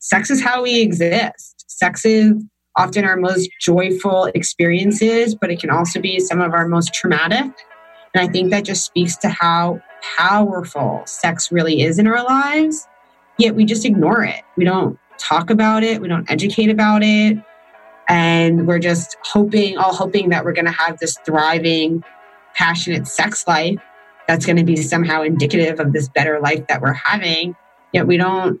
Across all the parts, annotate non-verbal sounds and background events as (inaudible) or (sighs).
sex is how we exist. Sex is often our most joyful experiences, but it can also be some of our most traumatic. And I think that just speaks to how powerful sex really is in our lives. Yet we just ignore it. We don't talk about it. We don't educate about it. And we're just hoping, all hoping that we're going to have this thriving, passionate sex life that's going to be somehow indicative of this better life that we're having. Yet we don't,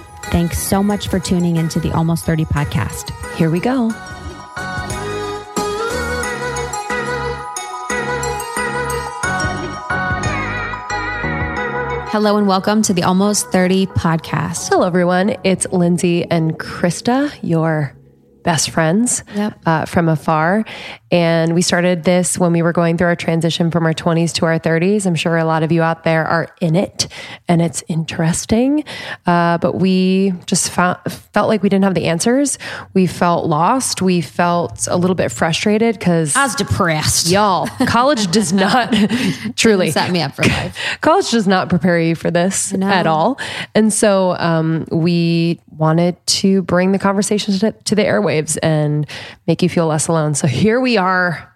Thanks so much for tuning into the Almost 30 podcast. Here we go. Hello and welcome to the Almost 30 podcast. Hello, everyone. It's Lindsay and Krista, your best friends yep. uh, from afar. And we started this when we were going through our transition from our 20s to our 30s. I'm sure a lot of you out there are in it and it's interesting. Uh, but we just found, felt like we didn't have the answers. We felt lost. We felt a little bit frustrated because I was depressed. Y'all, college does not (laughs) truly set me up for life. (laughs) college does not prepare you for this at all. And so um, we wanted to bring the conversation to, to the airwaves and make you feel less alone. So here we are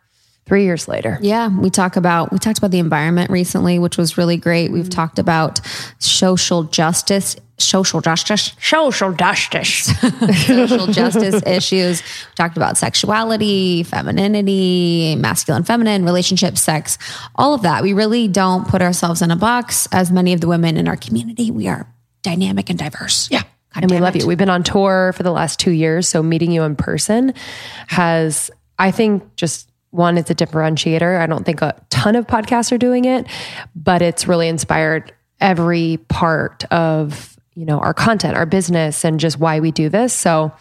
three years later. Yeah, we talk about we talked about the environment recently, which was really great. We've talked about social justice, social justice, social justice, (laughs) social justice (laughs) issues. We talked about sexuality, femininity, masculine, feminine, relationship, sex, all of that. We really don't put ourselves in a box. As many of the women in our community, we are dynamic and diverse. Yeah. God and we love it. you. We've been on tour for the last two years. So meeting you in person has, I think, just one, it's a differentiator. I don't think a ton of podcasts are doing it, but it's really inspired every part of you know our content our business and just why we do this so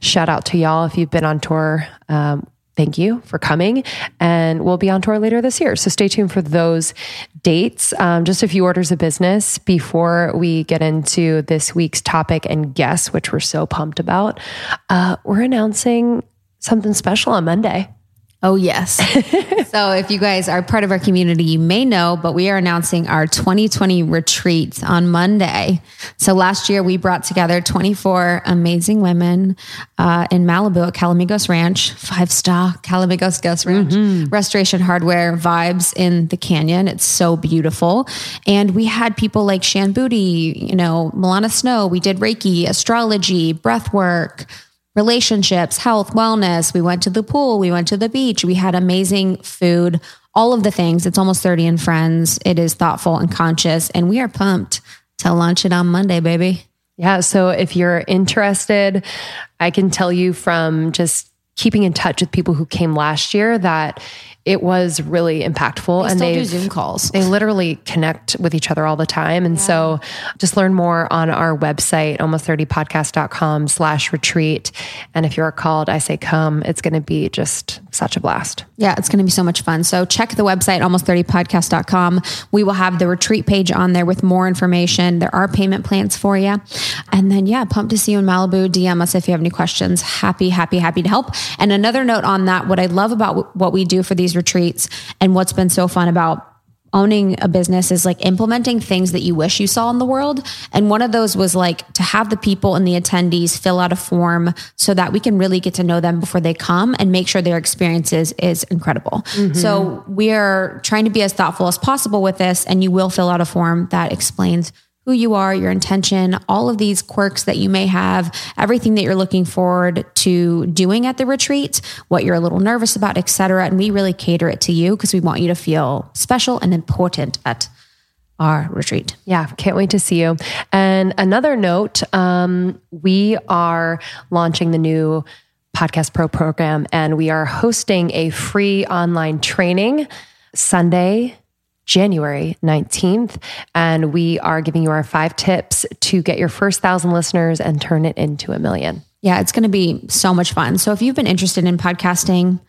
shout out to y'all if you've been on tour um, thank you for coming. And we'll be on tour later this year. So stay tuned for those dates. Um, just a few orders of business before we get into this week's topic and guests, which we're so pumped about. Uh, we're announcing something special on Monday. Oh, yes. (laughs) so, if you guys are part of our community, you may know, but we are announcing our 2020 retreat on Monday. So, last year we brought together 24 amazing women uh, in Malibu at Calamigos Ranch, five star Calamigos Guest Ranch, mm-hmm. restoration hardware vibes in the canyon. It's so beautiful. And we had people like Shan Booty, you know, Milana Snow. We did Reiki, astrology, breath work relationships, health, wellness. We went to the pool, we went to the beach, we had amazing food, all of the things. It's almost 30 and friends. It is thoughtful and conscious, and we are pumped to launch it on Monday, baby. Yeah. So if you're interested, I can tell you from just keeping in touch with people who came last year that it was really impactful. They and they do Zoom calls. They literally connect with each other all the time. And yeah. so just learn more on our website, almost30podcast.com slash retreat. And if you're called, I say come, it's going to be just such a blast. Yeah, it's going to be so much fun. So check the website, almost30podcast.com. We will have the retreat page on there with more information. There are payment plans for you. And then, yeah, pumped to see you in Malibu. DM us if you have any questions. Happy, happy, happy to help. And another note on that, what I love about what we do for these retreats and what's been so fun about owning a business is like implementing things that you wish you saw in the world. And one of those was like to have the people and the attendees fill out a form so that we can really get to know them before they come and make sure their experiences is incredible. Mm-hmm. So we are trying to be as thoughtful as possible with this. And you will fill out a form that explains who you are, your intention, all of these quirks that you may have, everything that you're looking forward to doing at the retreat, what you're a little nervous about, etc. And we really cater it to you because we want you to feel special and important at our retreat. Yeah, can't wait to see you. And another note, um, we are launching the new Podcast Pro program and we are hosting a free online training Sunday, January 19th. And we are giving you our five tips to get your first thousand listeners and turn it into a million. Yeah, it's going to be so much fun. So if you've been interested in podcasting,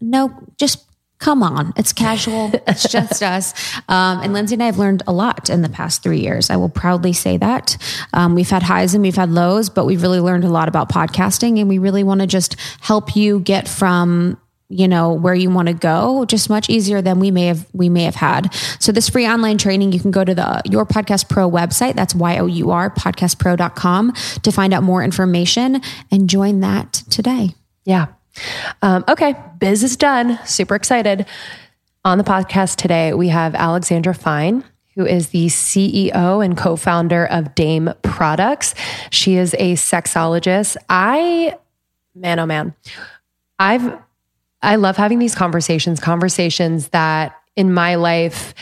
no, just come on. It's casual. (laughs) It's just us. Um, and Lindsay and I have learned a lot in the past three years. I will proudly say that. Um, we've had highs and we've had lows, but we've really learned a lot about podcasting. And we really want to just help you get from you know where you want to go just much easier than we may have we may have had. So this free online training you can go to the your podcast pro website that's y-o-u-r podcastpro.com to find out more information and join that today. Yeah. Um, okay biz is done. Super excited. On the podcast today we have alexandra fine who is the CEO and co founder of Dame Products. She is a sexologist. I, man, oh man, I've I love having these conversations, conversations that in my life,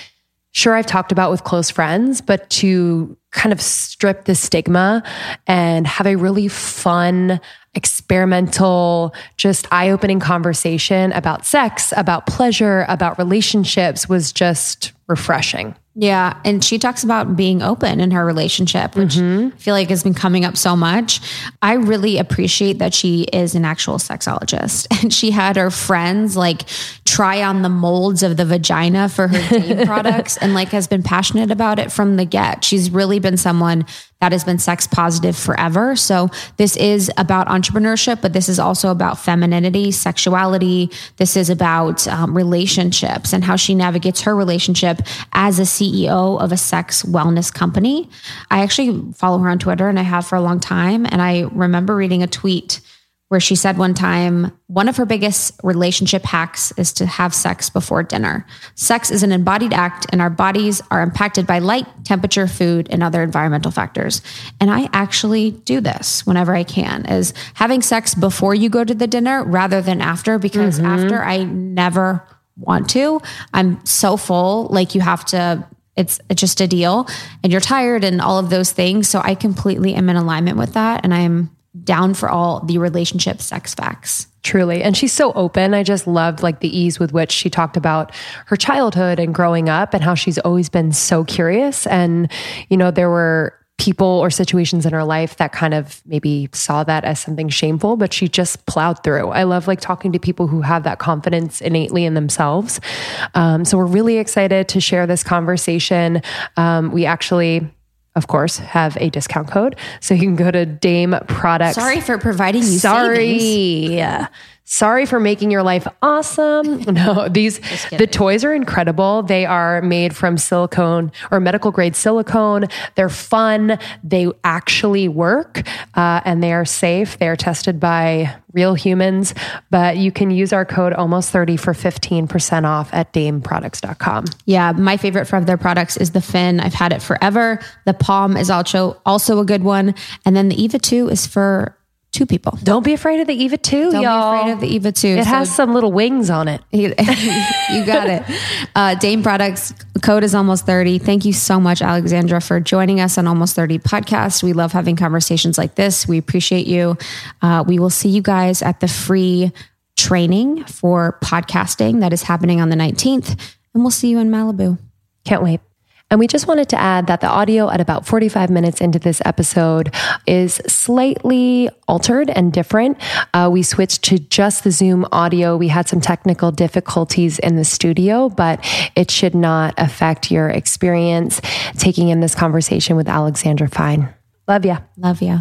sure, I've talked about with close friends, but to kind of strip the stigma and have a really fun, experimental, just eye opening conversation about sex, about pleasure, about relationships was just refreshing. Yeah. And she talks about being open in her relationship, which mm-hmm. I feel like has been coming up so much. I really appreciate that she is an actual sexologist (laughs) and she had her friends like try on the molds of the vagina for her (laughs) products and like has been passionate about it from the get. She's really been someone that has been sex positive forever. So this is about entrepreneurship, but this is also about femininity, sexuality. This is about um, relationships and how she navigates her relationship as a CEO of a sex wellness company. I actually follow her on Twitter and I have for a long time. And I remember reading a tweet where she said one time one of her biggest relationship hacks is to have sex before dinner. Sex is an embodied act, and our bodies are impacted by light, temperature, food, and other environmental factors. And I actually do this whenever I can is having sex before you go to the dinner rather than after, because mm-hmm. after I never want to. I'm so full, like you have to it's just a deal and you're tired and all of those things. So I completely am in alignment with that. And I'm down for all the relationship sex facts. Truly. And she's so open. I just loved like the ease with which she talked about her childhood and growing up and how she's always been so curious. And, you know, there were people or situations in her life that kind of maybe saw that as something shameful, but she just plowed through. I love like talking to people who have that confidence innately in themselves. Um, so we're really excited to share this conversation. Um, we actually of course, have a discount code. So you can go to Dame Products. Sorry for providing you Sorry. Savings. (laughs) Sorry for making your life awesome. (laughs) No, these the toys are incredible. They are made from silicone or medical grade silicone. They're fun. They actually work, uh, and they are safe. They are tested by real humans. But you can use our code almost thirty for fifteen percent off at DameProducts.com. Yeah, my favorite from their products is the Fin. I've had it forever. The Pom is also also a good one, and then the Eva Two is for two people. Don't be afraid of the Eva 2, Don't y'all. be afraid of the Eva 2. It so has some little wings on it. (laughs) you got it. (laughs) Uh, Dame Products code is almost 30. Thank you so much, Alexandra, for joining us on Almost 30 podcast. We love having conversations like this. We appreciate you. Uh, we will see you guys at the free training for podcasting that is happening on the 19th. And we'll see you in Malibu. Can't wait. And we just wanted to add that the audio at about 45 minutes into this episode is slightly altered and different. Uh, we switched to just the Zoom audio. We had some technical difficulties in the studio, but it should not affect your experience taking in this conversation with Alexandra Fine. Love ya. Love ya.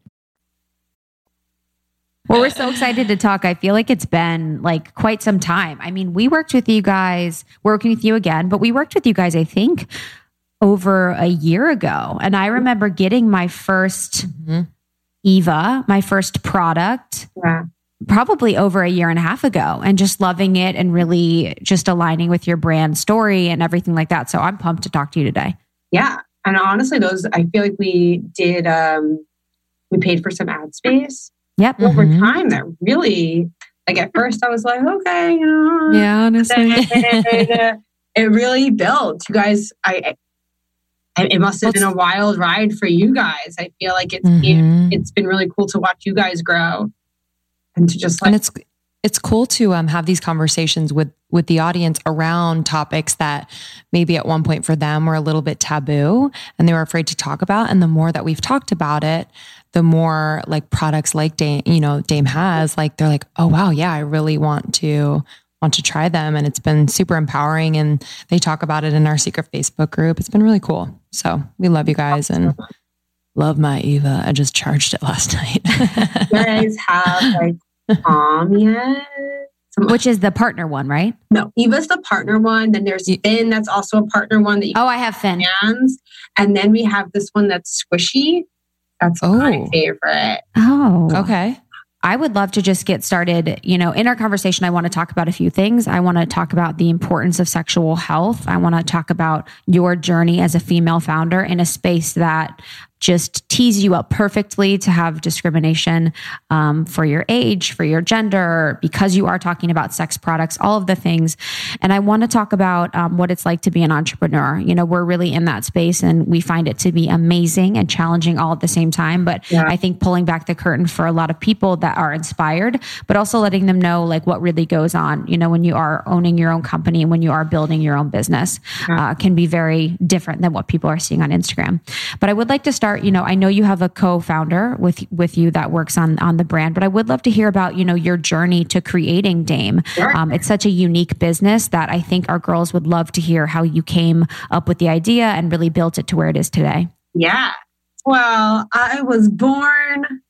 Well, we're so excited to talk. I feel like it's been like quite some time. I mean, we worked with you guys, working with you again, but we worked with you guys, I think, over a year ago. And I remember getting my 1st mm-hmm. Eva, my first product. Yeah. probably over a year and a half ago and just loving it and really just aligning with your brand story and everything like that. So I'm pumped to talk to you today. Yeah. And honestly, those, I feel like we did, um, we paid for some ad space. Yep. Over mm-hmm. time, that really, like at first I was like, okay, you know, yeah, honestly. (laughs) it really built. You guys, I, it must have been a wild ride for you guys. I feel like it's mm-hmm. it, has been really cool to watch you guys grow and to just like and it's it's cool to um, have these conversations with with the audience around topics that maybe at one point for them were a little bit taboo and they were afraid to talk about and the more that we've talked about it the more like products like Dame, you know, Dame has, like they're like, oh wow, yeah, I really want to want to try them. And it's been super empowering. And they talk about it in our secret Facebook group. It's been really cool. So we love you guys and love my Eva. I just charged it last (laughs) night. you guys have like Tom yet? Which is the partner one, right? No, Eva's the partner one. Then there's Fin, that's also a partner one. That oh, I have Fin. Hands. And then we have this one that's squishy. That's oh. my favorite. Oh, okay. I would love to just get started. You know, in our conversation, I want to talk about a few things. I want to talk about the importance of sexual health. I want to talk about your journey as a female founder in a space that just tease you up perfectly to have discrimination um, for your age, for your gender, because you are talking about sex products, all of the things. And I want to talk about um, what it's like to be an entrepreneur. You know, we're really in that space and we find it to be amazing and challenging all at the same time. But yeah. I think pulling back the curtain for a lot of people that are inspired, but also letting them know like what really goes on, you know, when you are owning your own company and when you are building your own business uh, can be very different than what people are seeing on Instagram. But I would like to start start, you know, I know you have a co-founder with with you that works on on the brand, but I would love to hear about, you know, your journey to creating Dame. Sure. Um, it's such a unique business that I think our girls would love to hear how you came up with the idea and really built it to where it is today. Yeah. Well, I was born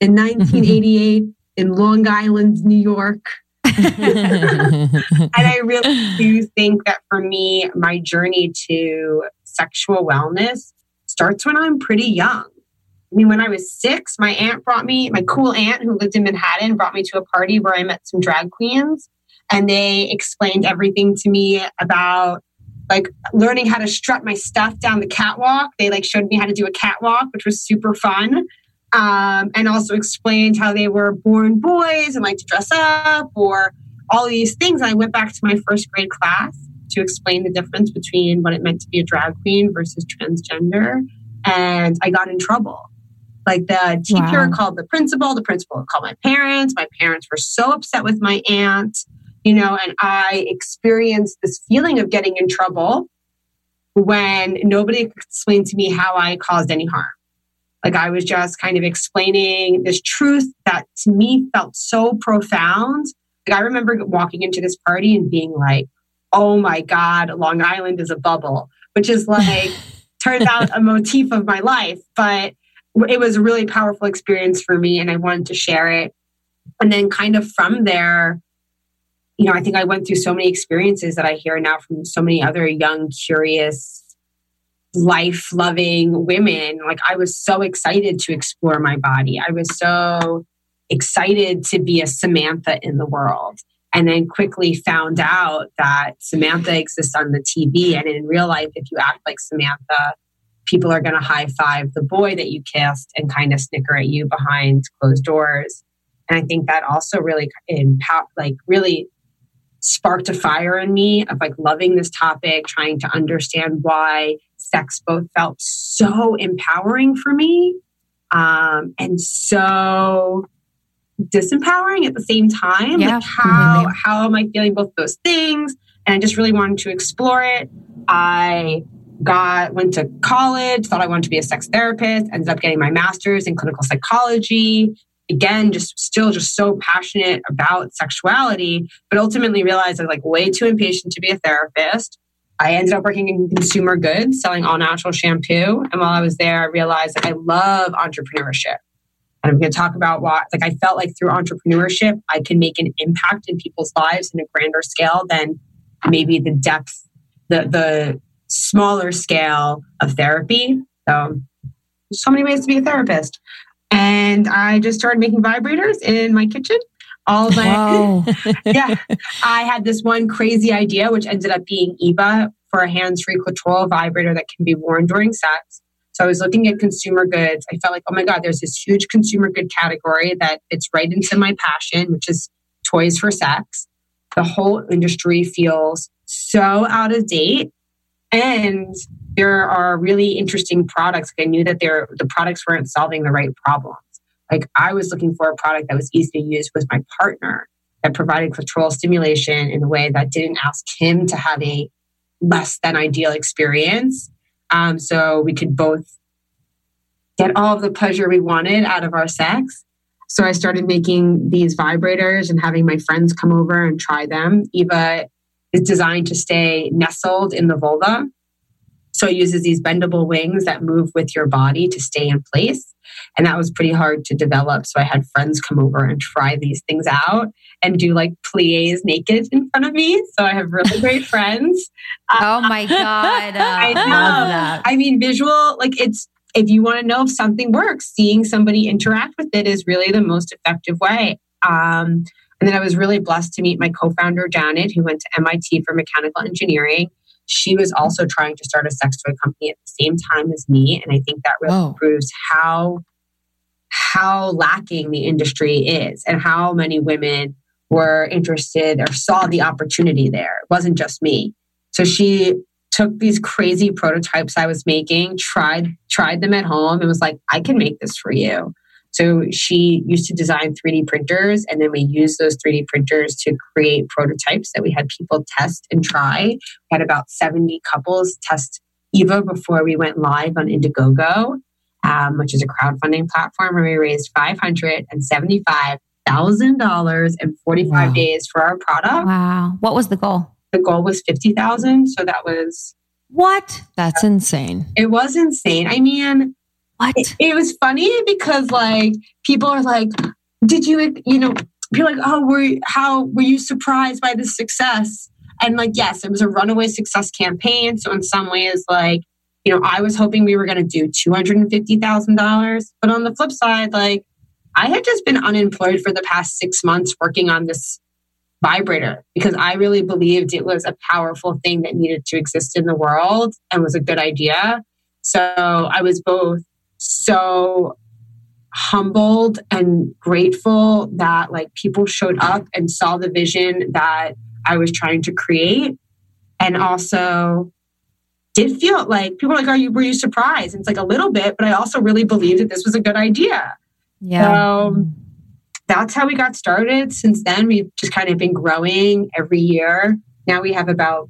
in 1988 in Long Island, New York. (laughs) and I really do think that for me, my journey to sexual wellness starts when I'm pretty young. I mean, when I was six, my aunt brought me, my cool aunt who lived in Manhattan brought me to a party where I met some drag queens and they explained everything to me about like learning how to strut my stuff down the catwalk. They like showed me how to do a catwalk, which was super fun. Um, and also explained how they were born boys and like to dress up or all these things. And I went back to my first grade class to explain the difference between what it meant to be a drag queen versus transgender. And I got in trouble. Like the teacher wow. called the principal, the principal called my parents. My parents were so upset with my aunt, you know, and I experienced this feeling of getting in trouble when nobody explained to me how I caused any harm. Like I was just kind of explaining this truth that to me felt so profound. Like I remember walking into this party and being like, oh my God, Long Island is a bubble, which is like, (laughs) turns out a motif of my life. But it was a really powerful experience for me and I wanted to share it. And then, kind of from there, you know, I think I went through so many experiences that I hear now from so many other young, curious, life loving women. Like, I was so excited to explore my body. I was so excited to be a Samantha in the world and then quickly found out that Samantha exists on the TV. And in real life, if you act like Samantha, people are going to high five the boy that you kissed and kind of snicker at you behind closed doors. And I think that also really impact, like really sparked a fire in me of like loving this topic, trying to understand why sex both felt so empowering for me um, and so disempowering at the same time. Yeah. Like how mm-hmm. how am I feeling both those things? And I just really wanted to explore it. I got went to college, thought I wanted to be a sex therapist, ended up getting my master's in clinical psychology. Again, just still just so passionate about sexuality, but ultimately realized I was like way too impatient to be a therapist. I ended up working in consumer goods, selling all natural shampoo. And while I was there, I realized that I love entrepreneurship. And I'm going to talk about why, like, I felt like through entrepreneurship, I can make an impact in people's lives in a grander scale than maybe the depth, the, the smaller scale of therapy. So, so many ways to be a therapist. And I just started making vibrators in my kitchen. all of my (laughs) yeah. I had this one crazy idea, which ended up being Eva for a hands-free clitoral vibrator that can be worn during sex. I was looking at consumer goods. I felt like, oh my God, there's this huge consumer good category that fits right into my passion, which is toys for sex. The whole industry feels so out of date. And there are really interesting products. I knew that there the products weren't solving the right problems. Like I was looking for a product that was easy to use with my partner that provided control stimulation in a way that didn't ask him to have a less than ideal experience. Um, so we could both get all of the pleasure we wanted out of our sex. So I started making these vibrators and having my friends come over and try them. Eva is designed to stay nestled in the vulva. So it uses these bendable wings that move with your body to stay in place. And that was pretty hard to develop. So I had friends come over and try these things out and do like plies naked in front of me. So I have really great friends. (laughs) oh my God. Uh, I know. That. I mean, visual, like it's, if you want to know if something works, seeing somebody interact with it is really the most effective way. Um, and then I was really blessed to meet my co founder, Janet, who went to MIT for mechanical engineering. She was also trying to start a sex toy company at the same time as me. And I think that really Whoa. proves how how lacking the industry is and how many women were interested or saw the opportunity there. It wasn't just me. So she took these crazy prototypes I was making, tried tried them at home and was like, I can make this for you. So she used to design 3D printers, and then we used those 3D printers to create prototypes that we had people test and try. We had about 70 couples test Eva before we went live on Indiegogo, um, which is a crowdfunding platform where we raised $575,000 in 45 wow. days for our product. Wow. What was the goal? The goal was 50,000. So that was. What? That's insane. It was insane. I mean, what? It, it was funny because like people are like, did you, you know, people like, oh, were how were you surprised by the success? And like, yes, it was a runaway success campaign. So in some ways, like, you know, I was hoping we were going to do two hundred and fifty thousand dollars, but on the flip side, like, I had just been unemployed for the past six months working on this vibrator because I really believed it was a powerful thing that needed to exist in the world and was a good idea. So I was both so humbled and grateful that like people showed up and saw the vision that I was trying to create. And also did feel like people were like are you were you surprised? And it's like a little bit but I also really believed that this was a good idea. Yeah. So that's how we got started. Since then we've just kind of been growing every year. Now we have about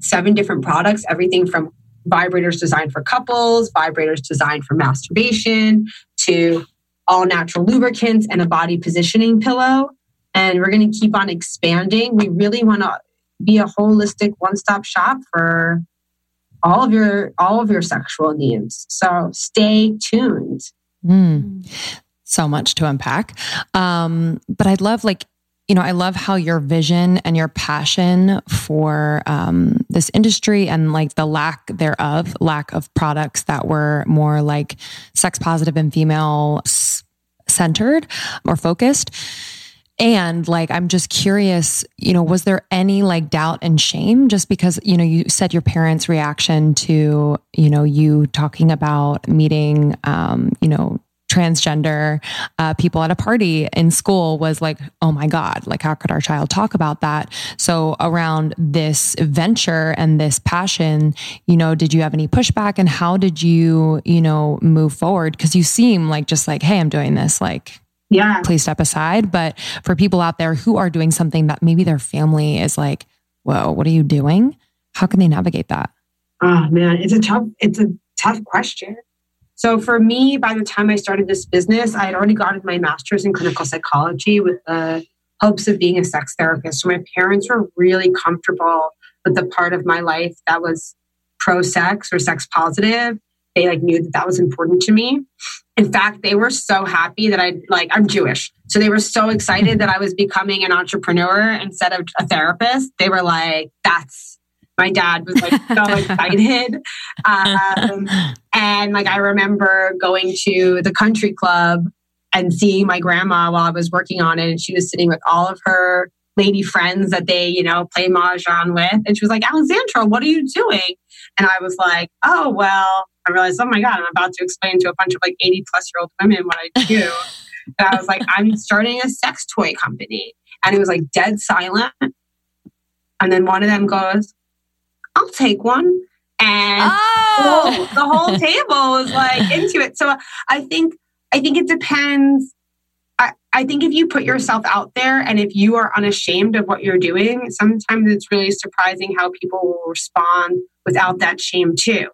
seven different products everything from vibrators designed for couples, vibrators designed for masturbation, to all natural lubricants and a body positioning pillow. And we're going to keep on expanding. We really want to be a holistic one-stop shop for all of your all of your sexual needs. So stay tuned. Mm. So much to unpack. Um, but I'd love like you know, I love how your vision and your passion for um, this industry and like the lack thereof, lack of products that were more like sex positive and female centered or focused. And like, I'm just curious, you know, was there any like doubt and shame just because, you know, you said your parents' reaction to, you know, you talking about meeting, um, you know, transgender uh, people at a party in school was like, oh my God, like, how could our child talk about that? So, around this venture and this passion, you know, did you have any pushback and how did you, you know, move forward? Because you seem like just like, hey, I'm doing this, like, yeah, please step aside. But for people out there who are doing something that maybe their family is like, whoa, what are you doing? How can they navigate that? Oh man, it's a tough, it's a tough question. So for me, by the time I started this business, I had already gotten my master's in clinical psychology with the hopes of being a sex therapist. So my parents were really comfortable with the part of my life that was pro sex or sex positive. They like knew that that was important to me. In fact, they were so happy that I like I'm Jewish. So they were so excited that I was becoming an entrepreneur instead of a therapist. They were like, that's my dad was like so (laughs) excited. Um, and like I remember going to the country club and seeing my grandma while I was working on it. And she was sitting with all of her lady friends that they, you know, play mahjong with. And she was like, Alexandra, what are you doing? And I was like, oh, well, I realized, oh my God, I'm about to explain to a bunch of like 80 plus year old women what I do. and I was like, I'm starting a sex toy company. And it was like dead silent. And then one of them goes, I'll take one. And oh. the whole (laughs) table was like into it. So I think I think it depends. I, I think if you put yourself out there and if you are unashamed of what you're doing, sometimes it's really surprising how people will respond without that shame too.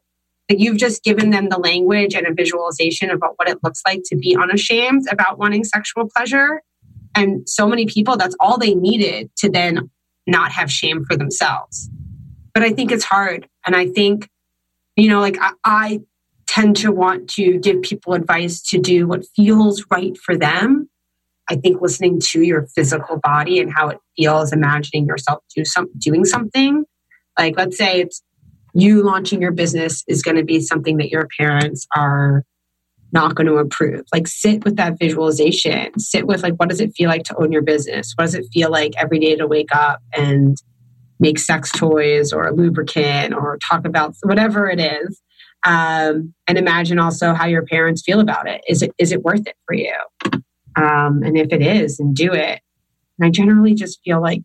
Like you've just given them the language and a visualization about what it looks like to be unashamed about wanting sexual pleasure. And so many people, that's all they needed to then not have shame for themselves. But I think it's hard. And I think, you know, like I, I tend to want to give people advice to do what feels right for them. I think listening to your physical body and how it feels, imagining yourself do some, doing something. Like, let's say it's you launching your business is going to be something that your parents are not going to approve. Like, sit with that visualization. Sit with, like, what does it feel like to own your business? What does it feel like every day to wake up and make sex toys or a lubricant or talk about whatever it is? um, and imagine also how your parents feel about it. Is it is it worth it for you? Um, and if it is, then do it. And I generally just feel like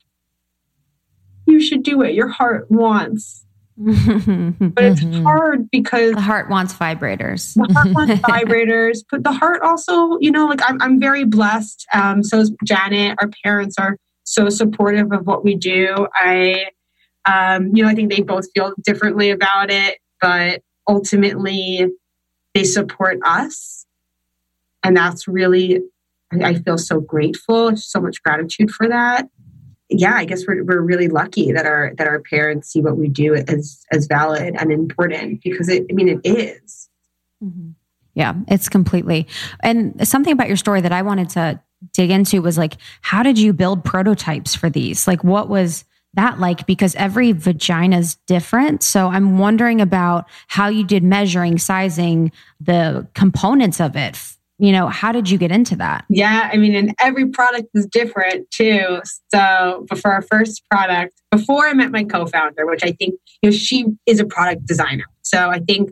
you should do it. Your heart wants. (laughs) but it's hard because the heart wants vibrators. the heart wants (laughs) vibrators, but the heart also, you know, like I'm, I'm very blessed. Um, so is Janet. Our parents are so supportive of what we do. I, um, you know, I think they both feel differently about it, but ultimately they support us. And that's really, I feel so grateful, so much gratitude for that. Yeah, I guess we're, we're really lucky that our that our parents see what we do as as valid and important because it, I mean, it is. Mm-hmm. Yeah, it's completely. And something about your story that I wanted to dig into was like, how did you build prototypes for these? Like, what was that like? Because every vagina is different. So I'm wondering about how you did measuring, sizing, the components of it. You know, how did you get into that? Yeah, I mean, and every product is different too. So, for our first product, before I met my co founder, which I think, you know, she is a product designer. So, I think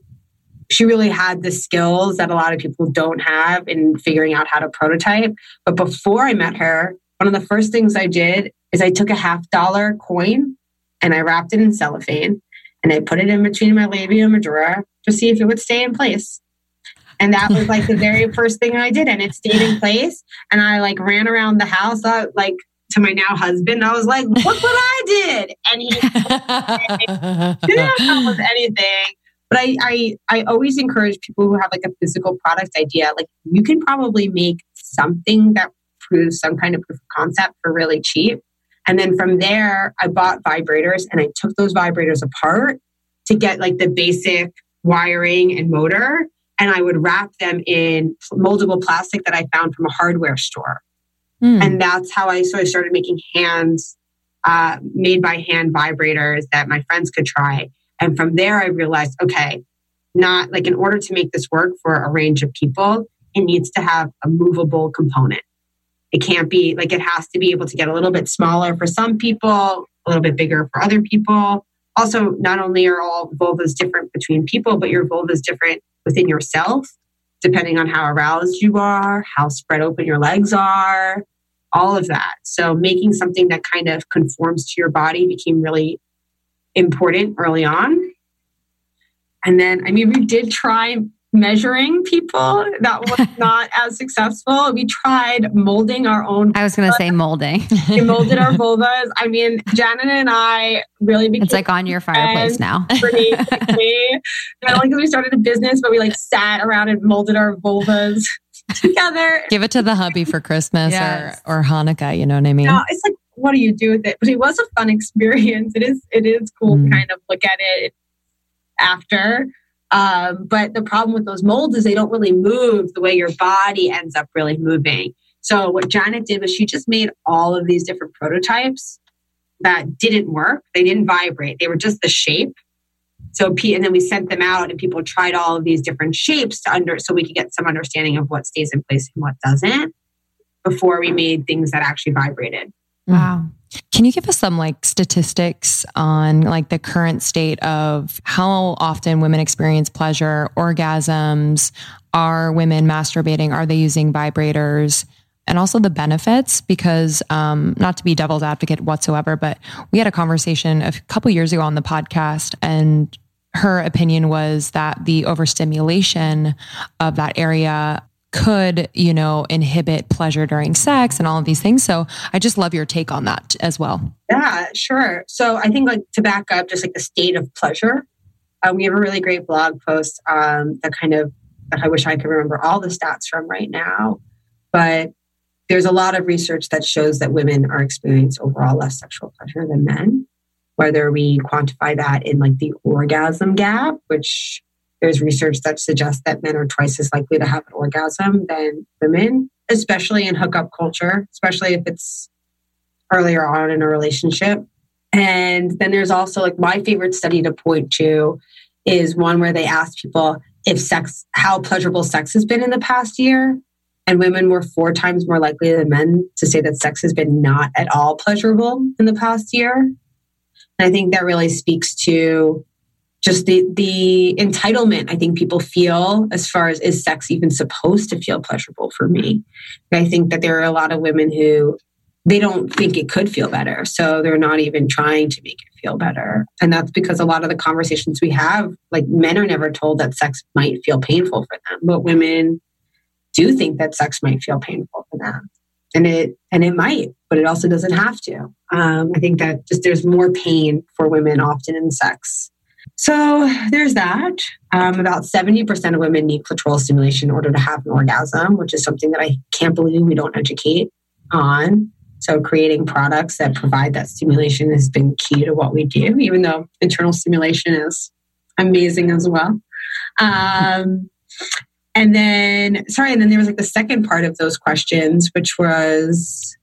she really had the skills that a lot of people don't have in figuring out how to prototype. But before I met her, one of the first things I did is I took a half dollar coin and I wrapped it in cellophane and I put it in between my labia majora to see if it would stay in place. And that was like the (laughs) very first thing I did. And it stayed in place. And I like ran around the house, uh, like to my now husband. I was like, look what I did. And he (laughs) didn't come with anything. But I, I, I always encourage people who have like a physical product idea, like you can probably make something that proves some kind of proof of concept for really cheap. And then from there, I bought vibrators and I took those vibrators apart to get like the basic wiring and motor. And I would wrap them in moldable plastic that I found from a hardware store. Mm. And that's how I sort of started making hands, uh, made by hand vibrators that my friends could try. And from there, I realized, okay, not like in order to make this work for a range of people, it needs to have a movable component. It can't be like it has to be able to get a little bit smaller for some people, a little bit bigger for other people. Also, not only are all vulvas different between people, but your vulva is different within yourself, depending on how aroused you are, how spread open your legs are, all of that. So, making something that kind of conforms to your body became really important early on. And then, I mean, we did try measuring people. That was (laughs) not as successful. We tried molding our own. I was going to say molding. we molded our vulvas. I mean, Janet and I really became. It's like on your fireplace now. pretty quickly. (laughs) Not only because we started a business, but we like sat around and molded our vulvas (laughs) together. Give it to the hubby for Christmas yes. or, or Hanukkah. You know what I mean? No, it's like, what do you do with it? But it was a fun (laughs) experience. It is, it is cool mm. to kind of look at it after. Um, but the problem with those molds is they don't really move the way your body ends up really moving. So what Janet did was she just made all of these different prototypes that didn't work. They didn't vibrate. They were just the shape. So, Pete and then we sent them out, and people tried all of these different shapes to under, so we could get some understanding of what stays in place and what doesn't before we made things that actually vibrated. Wow. Can you give us some like statistics on like the current state of how often women experience pleasure, orgasms? Are women masturbating? Are they using vibrators? And also the benefits, because um, not to be devil's advocate whatsoever, but we had a conversation a couple years ago on the podcast, and her opinion was that the overstimulation of that area could, you know, inhibit pleasure during sex and all of these things. So I just love your take on that as well. Yeah, sure. So I think like to back up just like the state of pleasure, uh, we have a really great blog post um, that kind of I wish I could remember all the stats from right now, but there's a lot of research that shows that women are experiencing overall less sexual pleasure than men. Whether we quantify that in like the orgasm gap, which there's research that suggests that men are twice as likely to have an orgasm than women, especially in hookup culture, especially if it's earlier on in a relationship. And then there's also like my favorite study to point to is one where they asked people if sex, how pleasurable sex has been in the past year. And women were four times more likely than men to say that sex has been not at all pleasurable in the past year. And I think that really speaks to just the the entitlement I think people feel as far as is sex even supposed to feel pleasurable for me. I think that there are a lot of women who they don't think it could feel better, so they're not even trying to make it feel better. And that's because a lot of the conversations we have, like men are never told that sex might feel painful for them, but women do think that sex might feel painful for them. And it and it might, but it also doesn't have to. Um, I think that just there's more pain for women often in sex so there's that. Um, about 70% of women need clitoral stimulation in order to have an orgasm, which is something that I can't believe we don't educate on. So creating products that provide that stimulation has been key to what we do, even though internal stimulation is amazing as well. Um, and then, sorry, and then there was like the second part of those questions, which was.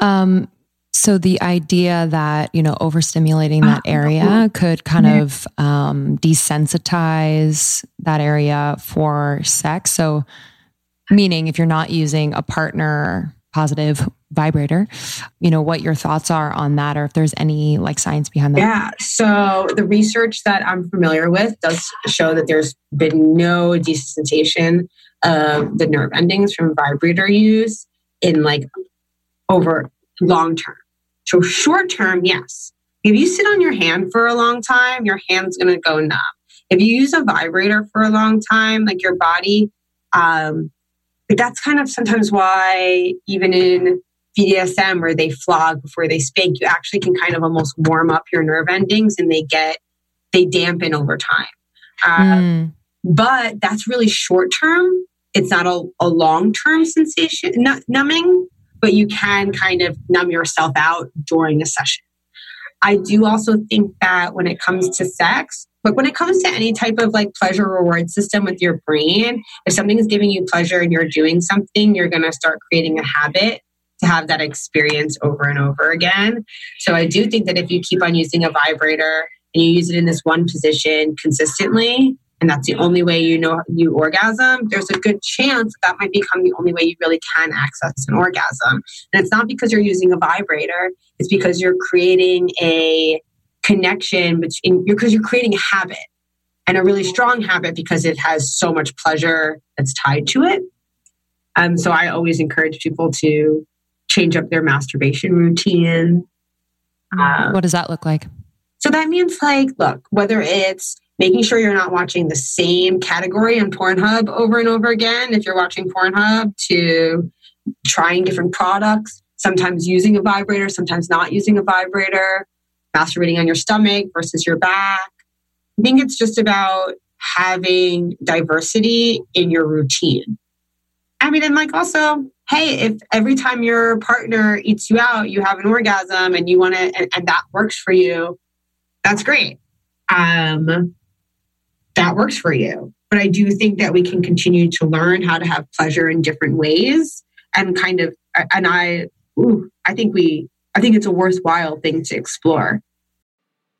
Um, so the idea that, you know, overstimulating that ah, area could kind of um, desensitize that area for sex. So, meaning if you're not using a partner positive vibrator, you know, what your thoughts are on that or if there's any like science behind that. Yeah. So the research that I'm familiar with does show that there's been no desensitization of the nerve endings from vibrator use in like over long term. So short term, yes. If you sit on your hand for a long time, your hand's going to go numb. If you use a vibrator for a long time, like your body, um, that's kind of sometimes why even in BDSM where they flog before they spank, you actually can kind of almost warm up your nerve endings and they get they dampen over time. Uh, mm. But that's really short term. It's not a, a long term sensation, numbing but you can kind of numb yourself out during a session. I do also think that when it comes to sex, but when it comes to any type of like pleasure reward system with your brain, if something is giving you pleasure and you're doing something, you're going to start creating a habit to have that experience over and over again. So I do think that if you keep on using a vibrator and you use it in this one position consistently, and that's the only way you know you orgasm, there's a good chance that, that might become the only way you really can access an orgasm. And it's not because you're using a vibrator, it's because you're creating a connection between because you're creating a habit and a really strong habit because it has so much pleasure that's tied to it. Um, so I always encourage people to change up their masturbation routine. Um, what does that look like? So that means like, look, whether it's making sure you're not watching the same category on Pornhub over and over again. If you're watching Pornhub, to trying different products, sometimes using a vibrator, sometimes not using a vibrator, masturbating on your stomach versus your back. I think it's just about having diversity in your routine. I mean, and like also, hey, if every time your partner eats you out, you have an orgasm and you want to, and, and that works for you, that's great. Um, that works for you. But I do think that we can continue to learn how to have pleasure in different ways and kind of, and I, ooh, I think we, I think it's a worthwhile thing to explore.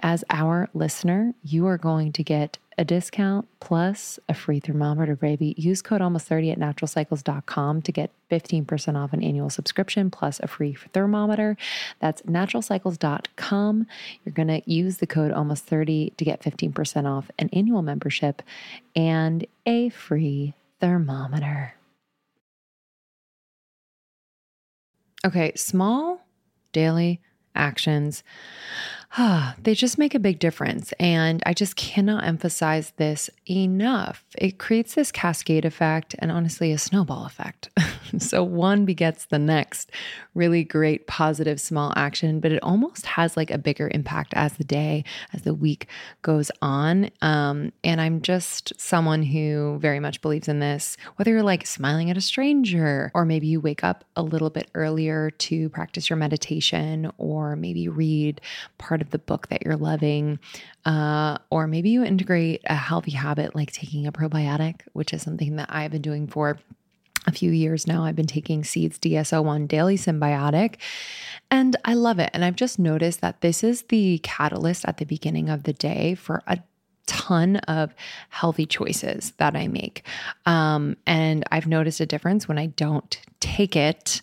as our listener, you are going to get a discount plus a free thermometer, baby. Use code almost 30 at naturalcycles.com to get 15% off an annual subscription plus a free thermometer. That's naturalcycles.com. You're going to use the code almost 30 to get 15% off an annual membership and a free thermometer. Okay, small daily actions (sighs) they just make a big difference. And I just cannot emphasize this enough. It creates this cascade effect and honestly a snowball effect. (laughs) (laughs) so one begets the next. Really great, positive, small action, but it almost has like a bigger impact as the day, as the week goes on. Um, and I'm just someone who very much believes in this, whether you're like smiling at a stranger, or maybe you wake up a little bit earlier to practice your meditation, or maybe read part of the book that you're loving. Uh, or maybe you integrate a healthy habit like taking a probiotic, which is something that I've been doing for a few years now. I've been taking Seeds DS-01 Daily Synbiotic, and I love it. And I've just noticed that this is the catalyst at the beginning of the day for a ton of healthy choices that I make. Um, and I've noticed a difference when I don't take it.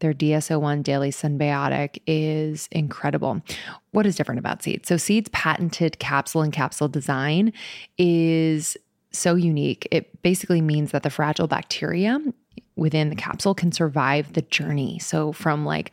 Their DS-01 Daily Synbiotic is incredible. What is different about Seeds? So, Seeds' patented capsule and capsule design is so unique. It basically means that the fragile bacteria within the capsule can survive the journey. So, from like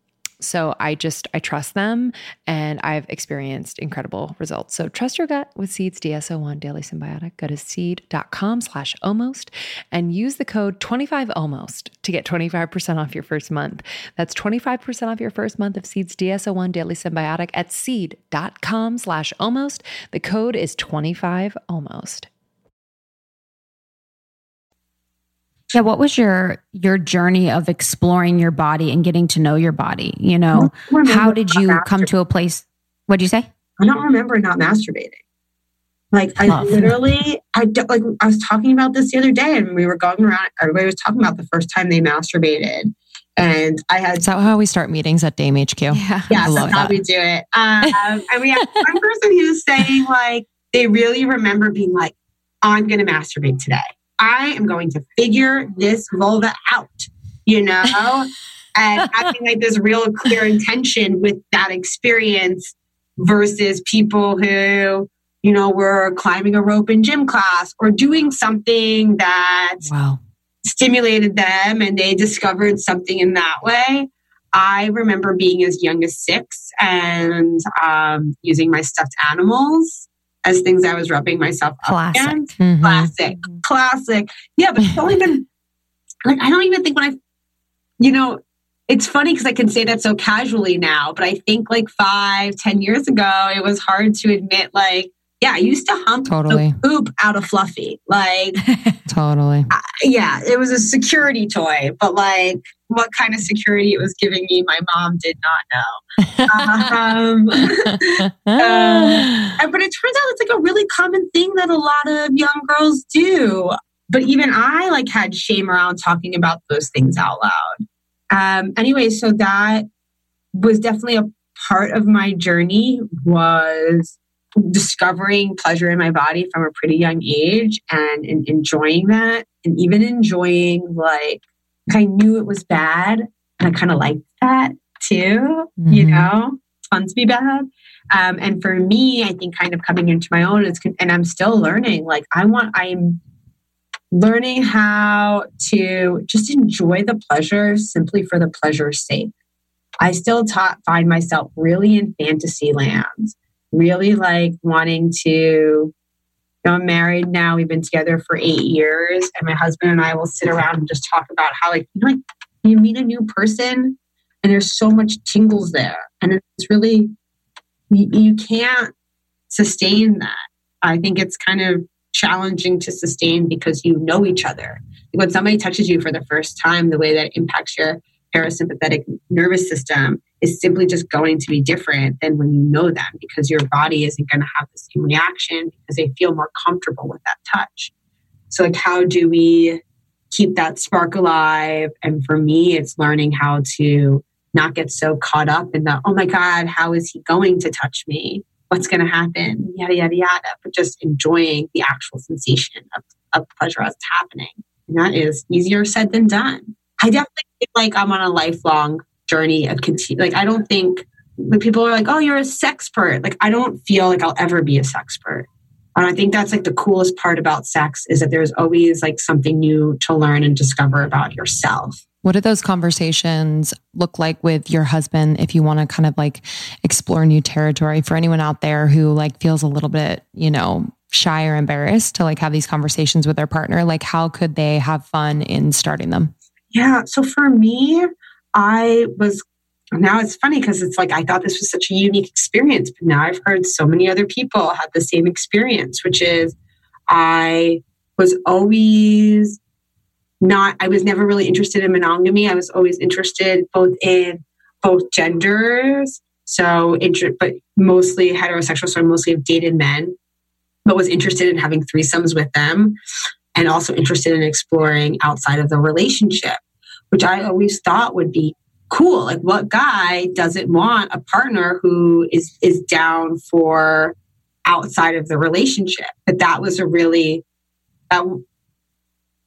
so I just, I trust them and I've experienced incredible results. So trust your gut with Seeds DS-01 Daily Synbiotic. Go to seed.com slash almost and use the code 25almost to get 25% off your first month. That's 25% off your first month of Seeds DS-01 Daily Synbiotic at seed.com slash almost. The code is 25almost. Yeah what was your your journey of exploring your body and getting to know your body you know how did you come to a place what did you say i don't remember not masturbating like i Love. literally i don't like i was talking about this the other day and we were going around everybody was talking about the first time they masturbated and I had. Is that how we start meetings at Dame HQ? Yeah, yeah that's how that. we do it. Um, and we had one person who's saying like they really remember being like, "I'm going to masturbate today." I am going to figure this vulva out, you know? (laughs) and having like this real clear intention with that experience versus people who you know were climbing a rope in gym class or doing something that wow. stimulated them and they discovered something in that way i remember being as young as six and um, using my stuffed animals as things i was rubbing myself Classic. up against Mhm. classic classic yeah but it's only been like i don't even think when i you know it's funny because i can say that so casually now but i think like five ten years ago it was hard to admit like yeah i used to hump Totally. the poop out of fluffy like (laughs) Totally. yeah it was a security toy but like what kind of security it was giving me my mom did not know (laughs) um, (laughs) and- but it turns out it's like a really common thing that a lot of young girls do. But even I like had shame around talking about those things out loud. Um, anyway, so that was definitely a part of my journey was discovering pleasure in my body from a pretty young age and, and enjoying that and even enjoying like I knew it was bad and I kind of liked that too, you Mhm. know, it's fun to be bad. Um, and for me, I think kind of coming into my own is, and I'm still learning. Like I want, I'm learning how to just enjoy the pleasure simply for the pleasure's sake. I still ta- find myself really in fantasy land, really like wanting to. I'm married now. We've been together for eight years, and my husband and I will sit around and just talk about how, like, you know, like you meet a new person, and there's so much tingles there, and it's really you, you can't sustain that. I think it's kind of challenging to sustain because you know each other. When somebody touches you for the first time, the way that impacts your parasympathetic nervous system is simply just going to be different than when you know them because your body isn't going to have the same reaction because they feel more comfortable with that touch. So, like, how do we keep that spark alive? And for me, it's learning how to not get so caught up in the, oh my God, how is he going to touch me? What's going to happen? Yada, yada, yada. But just enjoying the actual sensation of, of pleasure as it's happening. And that is easier said than done. I definitely feel like I'm on a lifelong journey of continue. Like, I don't think when people are like, oh, you're a sexpert. Like, I don't feel like I'll ever be a sexpert. And I think that's like the coolest part about sex is that there's always like something new to learn and discover about yourself. What do those conversations look like with your husband if you want to kind of like explore new territory for anyone out there who like feels a little bit, you know, shy or embarrassed to like have these conversations with their partner? Like how could they have fun in starting them? Yeah. So for me, I was now it's funny because it's like I thought this was such a unique experience, but now I've heard so many other people have the same experience, which is I was always not, I was never really interested in monogamy. I was always interested both in both genders. So, but mostly heterosexual. So I mostly have dated men, but was interested in having threesomes with them and also interested in exploring outside of the relationship, which I always thought would be cool. Like what guy doesn't want a partner who is is down for outside of the relationship? But that was a really that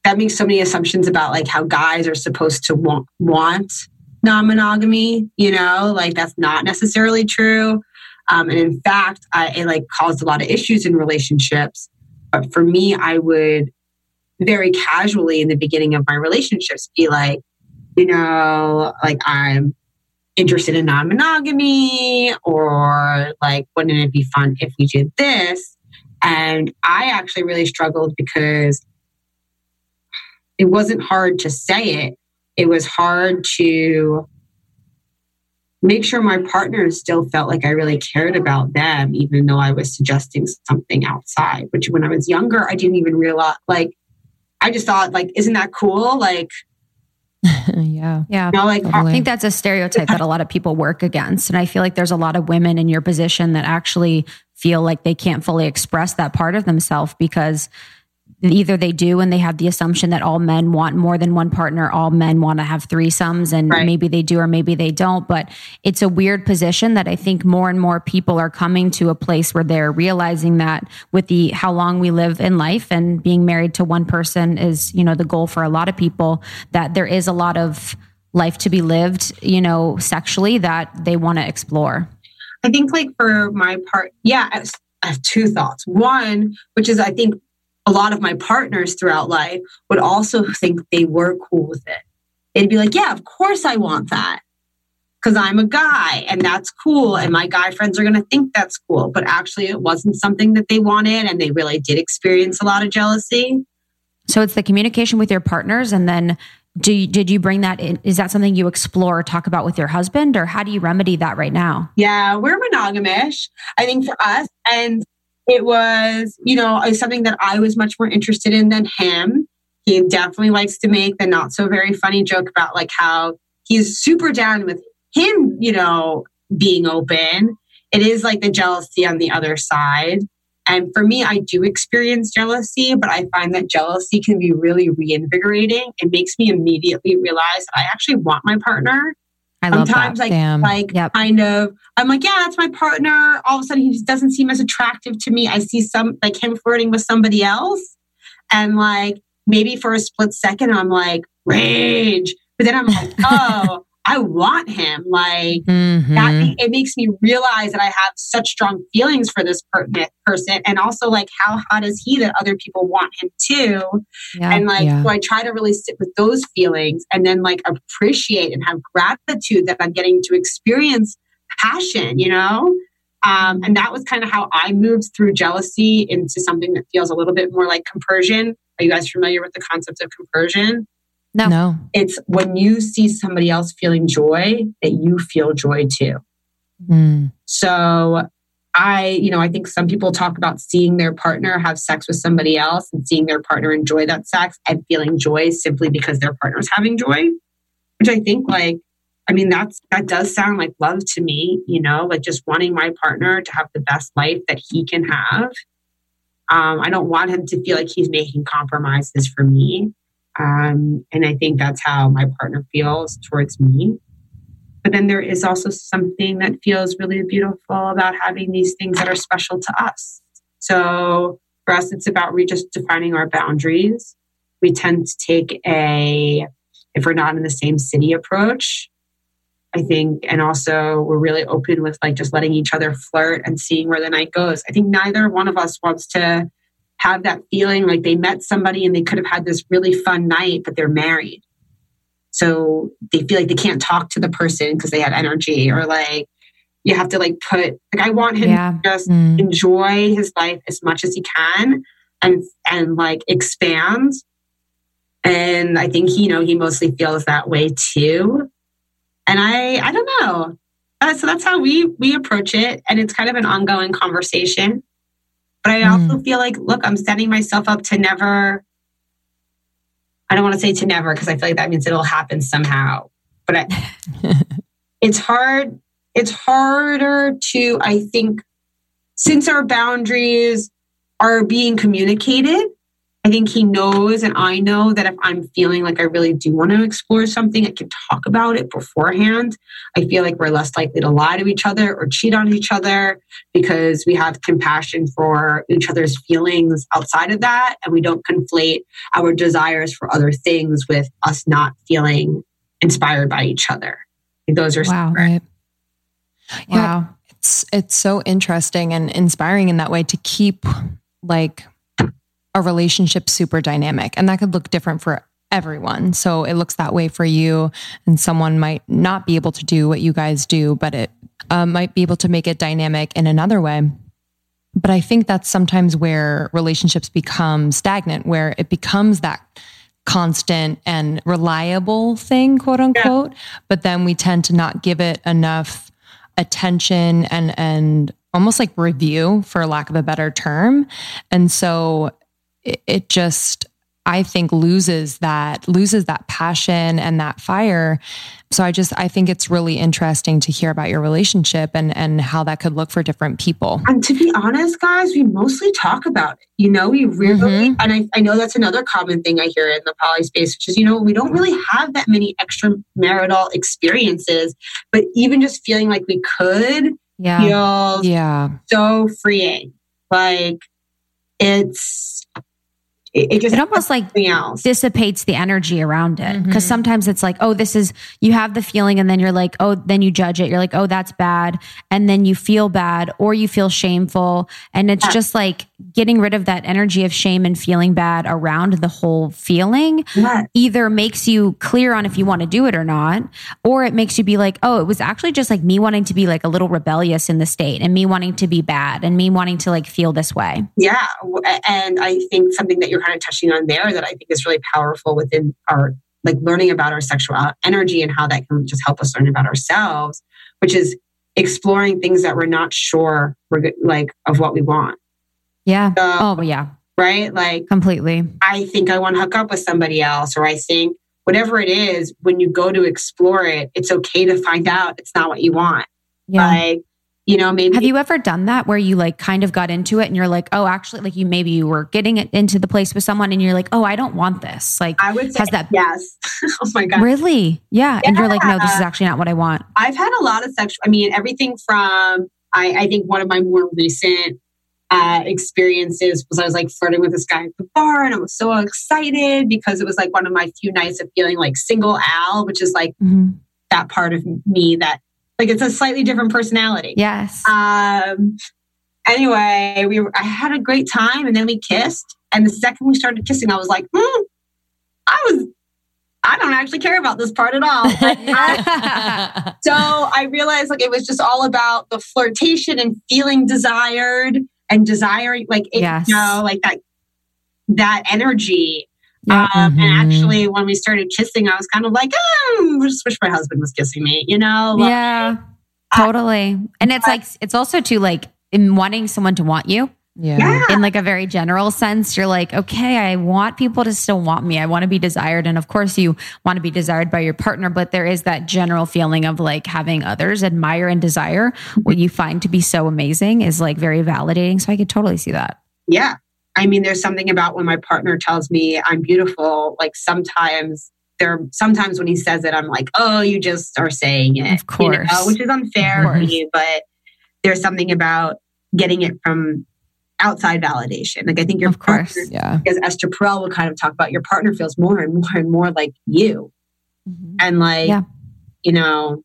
that makes so many assumptions about like how guys are supposed to want, want non-monogamy, you know, like that's not necessarily true. Um, and in fact, I, it like caused a lot of issues in relationships. But for me, I would very casually in the beginning of my relationships be like, you know, like I'm interested in non monogamy, or like, wouldn't it be fun if we did this? And I actually really struggled because it wasn't hard to say it, it was hard to make sure my partner still felt like I really cared about them, even though I was suggesting something outside, which when I was younger, I didn't even realize, like, I just thought, like, isn't that cool? Like, (laughs) yeah. Yeah. you know, like, Totally. I think that's a stereotype that a lot of people work against. And I feel like there's a lot of women in your position that actually feel like they can't fully express that part of themselves because either they do and they have the assumption that all men want more than one partner, all men want to have threesomes, and Right. maybe they do or maybe they don't. But it's a weird position that I think more and more people are coming to a place where they're realizing that with the how long we live in life and being married to one person is, you know, the goal for a lot of people, that there is a lot of life to be lived, you know, sexually that they want to explore? I think, like, for my part, yeah, I have two thoughts. One, which is I think a lot of my partners throughout life would also think they were cool with it. They'd be like, yeah, of course I want that because I'm a guy and that's cool. And my guy friends are going to think that's cool. But actually, it wasn't something that they wanted. And they really did experience a lot of jealousy. So it's the communication with your partners. And then do you, did you bring that in? Is that something you explore or talk about with your husband? Or how do you remedy that right now? Yeah, we're monogamish, I think, for us. And it was, you know, something that I was much more interested in than him. He definitely likes to make the not so very funny joke about like how he's super down with him, you know, being open. It is like the jealousy on the other side. And for me, I do experience jealousy, but I find that jealousy can be really reinvigorating. It makes me immediately realize that I actually want my partner. I Sometimes that. I Damn. like Yep. kind of I'm like, yeah, that's my partner. All of a sudden he just doesn't seem as attractive to me. I see some like him flirting with somebody else. And like maybe for a split second I'm like, rage. But then I'm like, (laughs) oh, I want him. Like Mhm. that it makes me realize that I have such strong feelings for this per- person, and also like how hot is he that other people want him too, Yeah. and like Yeah. so I try to really sit with those feelings and then like appreciate and have gratitude that I'm getting to experience passion, you know. Um, and that was kind of how I moved through jealousy into something that feels a little bit more like compersion. Are you guys familiar with the concept of compersion? No. No. It's when you see somebody else feeling joy that you feel joy too. Mm. So I, you know, I think some people talk about seeing their partner have sex with somebody else and seeing their partner enjoy that sex and feeling joy simply because their partner's having joy, which I think like I mean that's that does sound like love to me, you know, like just wanting my partner to have the best life that he can have. Um, I don't want him to feel like he's making compromises for me. Um, and I think that's how my partner feels towards me. But then there is also something that feels really beautiful about having these things that are special to us. So for us, it's about re just defining our boundaries. We tend to take a, if we're not in the same city approach, I think, and also we're really open with like just letting each other flirt and seeing where the night goes. I think neither one of us wants to have that feeling like they met somebody and they could have had this really fun night, but they're married. So they feel like they can't talk to the person because they have energy or like you have to like put like I want him Yeah. to just Mm. enjoy his life as much as he can and and like expand. And I think he, you know he mostly feels that way too. And I I don't know. Uh, so that's how we we approach it, and it's kind of an ongoing conversation. But I also mm. feel like, look, I'm setting myself up to never. I don't want to say to never because I feel like that means it'll happen somehow. But I, (laughs) it's hard. It's harder to, I think, since our boundaries are being communicated. I think he knows, and I know that if I'm feeling like I really do want to explore something, I can talk about it beforehand. I feel like we're less likely to lie to each other or cheat on each other because we have compassion for each other's feelings outside of that, and we don't conflate our desires for other things with us not feeling inspired by each other. Those are Wow. separate. Right. Yeah. Wow. It's it's so interesting and inspiring in that way to keep like a relationship super dynamic. And that could look different for everyone. So it looks that way for you and someone might not be able to do what you guys do, but it uh, might be able to make it dynamic in another way. But I think that's sometimes where relationships become stagnant, where it becomes that constant and reliable thing, quote unquote. But then we tend to not give it enough attention and and almost like review for lack of a better term. And so it, it just I think loses that loses that passion and that fire. So I just I think it's really interesting to hear about your relationship and and how that could look for different people. And to be honest, guys, we mostly talk about it. You know, we really, Mhm. and I, I know that's another common thing I hear in the poly space, which is, you know, we don't really have that many extramarital experiences, but even just feeling like we could Yeah. feels Yeah. so freeing. Like it's, it, it just it almost like else. dissipates the energy around it because Mhm. sometimes it's like oh this is you have the feeling and then you're like oh then you judge it you're like oh that's bad and then you feel bad or you feel shameful and it's Yeah. just like getting rid of that energy of shame and feeling bad around the whole feeling Yeah. either makes you clear on if you want to do it or not or it makes you be like oh it was actually just like me wanting to be like a little rebellious in the state and me wanting to be bad and me wanting to like feel this way Yeah. And I think something that you're kind of touching on there that I think is really powerful within our, like learning about our sexual uh, energy and how that can just help us learn about ourselves, which is exploring things that we're not sure we're like of what we want. Yeah So, oh yeah right. Like, completely I think I want to hook up with somebody else, or I think whatever it is, when you go to explore it, it's okay to find out it's not what you want. yeah Like, you know, maybe Have you ever done that where you like kind of got into it and you're like, oh, actually, like you maybe you were getting it into the place with someone and you're like, oh, I don't want this. Like, I would say has that yes. (laughs) oh my god. really? Yeah. And you're like, no, this is actually not what I want. I've had a lot of sexual, I mean, everything from, I, I think one of my more recent uh, experiences was I was like flirting with this guy at the bar and I was so excited because it was like one of my few nights of feeling like single Al, which is like Mhm. that part of me that, like, it's a slightly different personality. Yes. Um, anyway, we were, I had a great time and then we kissed. And the second we started kissing, I was like, hmm, I was, I don't actually care about this part at all. (laughs) I- so I realized like it was just all about the flirtation and feeling desired and desiring, like, it, Yes. you know, like that, that energy. Yeah. Um, Mhm. And actually, when we started kissing, I was kind of like, oh, I just wish my husband was kissing me, you know? Like, yeah. Totally. And it's like, it's also to like, in wanting someone to want you yeah. Yeah. in like a very general sense, you're like, okay, I want people to still want me. I want to be desired. And of course, you want to be desired by your partner, but there is that general feeling of like having others admire and desire what you find to be so amazing is like very validating. So I could totally see that. Yeah. I mean, there's something about when my partner tells me I'm beautiful, like sometimes there sometimes when he says it, I'm like, oh, you just are saying it. Of you know, course. which is unfair to me, but there's something about getting it from outside validation. Like I think your Of course. partner, Yeah. because Esther Perel will kind of talk about your partner feels more and more and more like you. And like, Yeah. you know,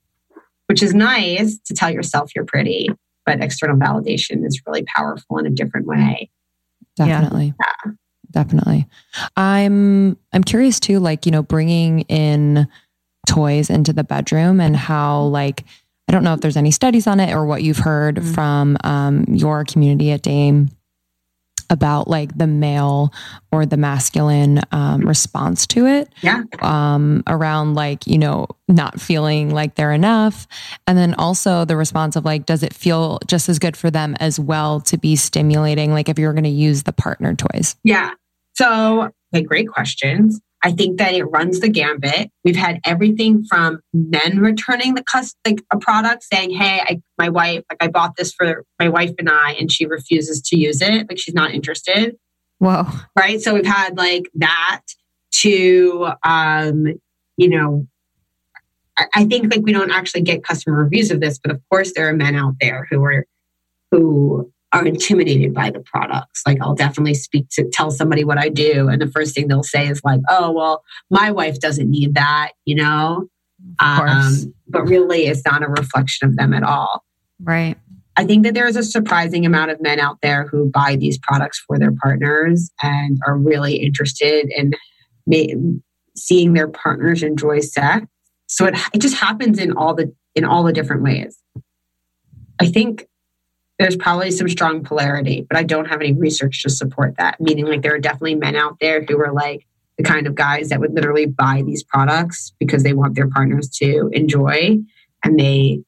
which is nice to tell yourself you're pretty, but external validation is really powerful in a different way. Definitely. Definitely. I'm I'm curious too like, you know, bringing in toys into the bedroom and how like I don't know if there's any studies on it or what you've heard Mm. from um, your community at Dame about like the male or the masculine um, response to it Yeah. um, around like you know not feeling like they're enough and then also the response of like does it feel just as good for them as well to be stimulating like if you're going to use the partner toys Yeah. So, okay, great questions. I think that it runs the gambit. We've had everything from men returning the cus like a product saying, "Hey, I, my wife, like I bought this for my wife and I, and she refuses to use it. Like she's not interested." Whoa. Right. So we've had like that to, um, you know, I, I think like we don't actually get customer reviews of this, but of course there are men out there who are who are intimidated by the products. Like I'll definitely speak to tell somebody what I do, and the first thing they'll say is like, "Oh, well, my wife doesn't need that," you know. Um, but really, it's not a reflection of them at all. right. I think that there is a surprising amount of men out there who buy these products for their partners and are really interested in ma- seeing their partners enjoy sex. So it, it just happens in all the in all the different ways. I think there's probably some strong polarity, but I don't have any research to support that. Meaning, like there are definitely men out there who are like the kind of guys that would literally buy these products because they want their partners to enjoy, and they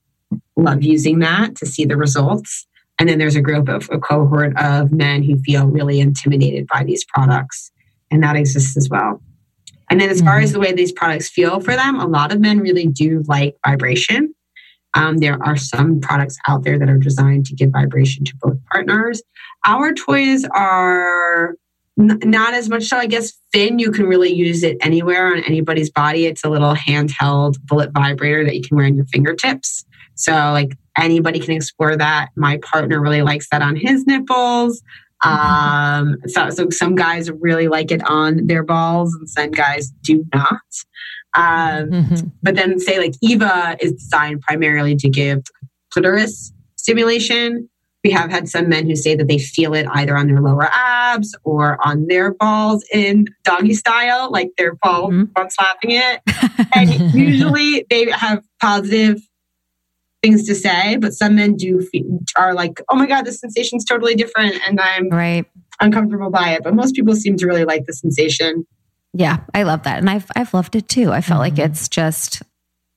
love using that to see the results. And then there's a group of a cohort of men who feel really intimidated by these products, and that exists as well. And then, as far mm-hmm. as the way these products feel for them, a lot of men really do like vibration. Um, there are some products out there that are designed to give vibration to both partners. Our toys are n- not as much so. I guess Fin, you can really use it anywhere on anybody's body. It's a little handheld bullet vibrator that you can wear on your fingertips. So, like anybody can explore that. My partner really likes that on his nipples. Um, so, so some guys really like it on their balls, and some guys do not. Um, mm-hmm. But then, say like Eva is designed primarily to give clitoris stimulation. We have had some men who say that they feel it either on their lower abs or on their balls in doggy style, like their ball mm-hmm. on slapping it. and usually (laughs) they have positive things to say, but some men do feel, are like, "Oh my god, the sensation's totally different," and I'm right uncomfortable by it. But most people seem to really like the sensation. Yeah, I love that, and I've I've loved it too. I felt mm-hmm. like it's just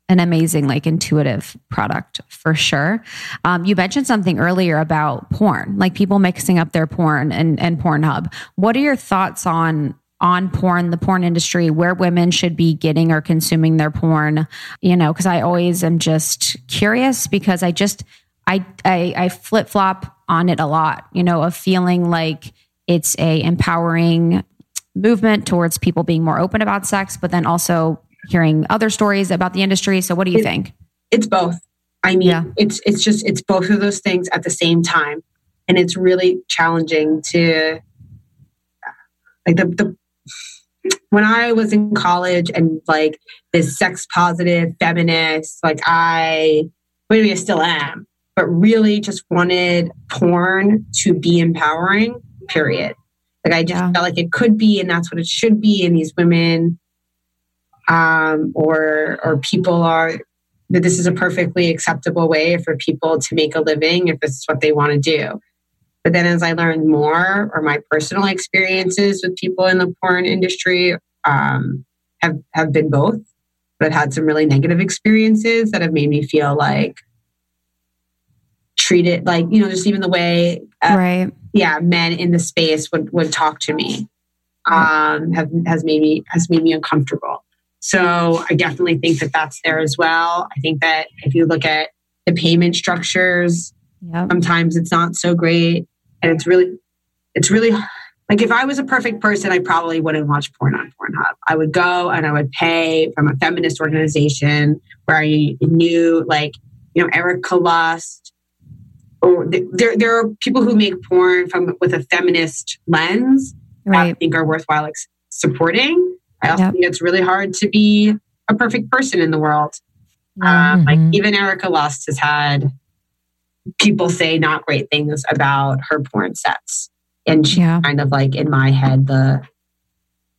an amazing, like intuitive product for sure. Um, you mentioned something earlier about porn, like people mixing up their porn and, and Pornhub. What are your thoughts on on porn, the porn industry, where women should be getting or consuming their porn? You know, because I always am just curious because I just I I, I flip flop on it a lot. You know, of feeling like it's a empowering movement towards people being more open about sex, but then also hearing other stories about the industry. So what do you it, think? It's both. I mean, yeah. it's it's just it's both of those things at the same time. And it's really challenging to like the, the when I was in college and like this sex positive feminist, like I maybe I still am, but really just wanted porn to be empowering, period. Like I just yeah. felt like it could be and that's what it should be. And these women um, or or people are that this is a perfectly acceptable way for people to make a living if this is what they want to do. But then as I learned more, or my personal experiences with people in the porn industry um, have have been both. But I've had some really negative experiences that have made me feel like treated like you know just even the way uh, right yeah men in the space would would talk to me um have has made me has made me uncomfortable so I definitely think that that's there as well. I think that if you look at the payment structures, yep. sometimes it's not so great. And it's really, it's really like if I was a perfect person, I probably wouldn't watch porn on Pornhub. I would go and I would pay from a feminist organization where I knew like, you know, Erika Lust, or there, there are people who make porn from with a feminist lens right. I think are worthwhile like, supporting. I also yep. think it's really hard to be a perfect person in the world. Mm-hmm. Um, like even Erika Lust has had people say not great things about her porn sets, and she's yeah. kind of like in my head the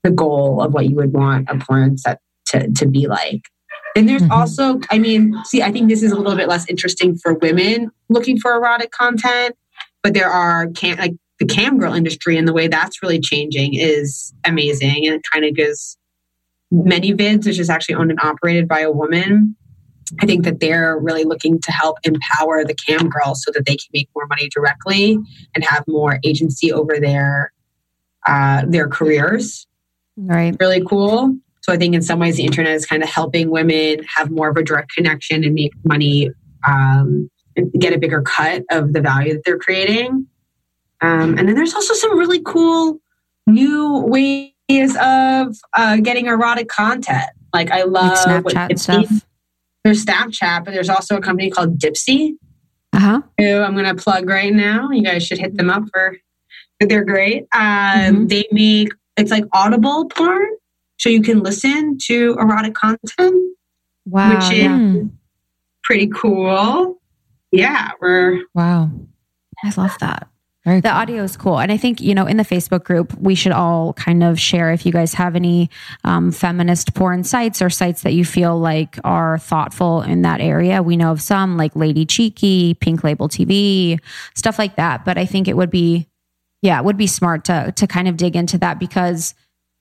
the goal of what you would want a porn set to to be like. And there's mm-hmm. also, I mean, see, I think this is a little bit less interesting for women looking for erotic content, but there are can like the cam girl industry and the way that's really changing is amazing. And it kind of gives ManyVids, which is actually owned and operated by a woman. I think that they're really looking to help empower the cam girls so that they can make more money directly and have more agency over their uh, their careers. Right. Really cool. So I think in some ways the internet is kind of helping women have more of a direct connection and make money, um, and get a bigger cut of the value that they're creating. Um, and then there's also some really cool new ways of uh, getting erotic content. Like I love like Snapchat stuff. There's Snapchat, but there's also a company called Dipsea. Uh-huh. Who I'm going to plug right now. You guys should hit them up for. They're great. Um, mm-hmm. They make it's like Audible porn, so you can listen to erotic content. Wow, which is yeah. pretty cool. Yeah, we're wow. I love that. Very the cool. audio is cool. And I think, you know, in the Facebook group, we should all kind of share if you guys have any um, feminist porn sites or sites that you feel like are thoughtful in that area. We know of some like Lady Cheeky, Pink Label TV, stuff like that. But I think it would be, yeah, it would be smart to to kind of dig into that because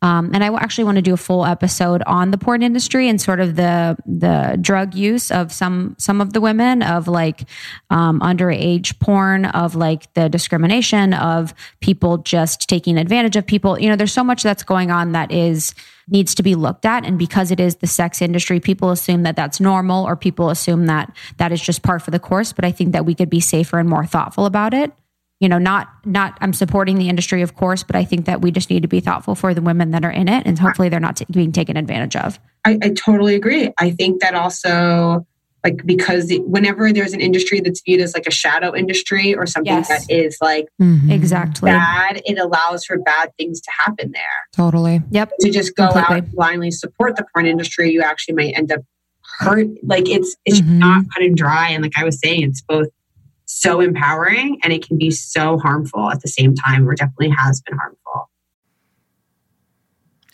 um, and I actually want to do a full episode on the porn industry and sort of the the drug use of some some of the women of like um, underage porn, of like the discrimination of people just taking advantage of people. You know, there's so much that's going on that is needs to be looked at. And because it is the sex industry people assume that that's normal or people assume that that is just part for the course. But i think that we could be safer and more thoughtful about it you know not not i'm supporting the industry of course but i think that we just need to be thoughtful for the women that are in it and hopefully they're not t- being taken advantage of I, I totally agree i think that also like because whenever there's an industry that's viewed as like a shadow industry or something Yes. that is like Mhm. Exactly. bad, it allows for bad things to happen there. Totally. Yep. To just go Completely. out blindly support the porn industry, you actually might end up hurt. Like it's it's Mhm. not cut and dry, and like I was saying, it's both so empowering and it can be so harmful at the same time, or definitely has been harmful.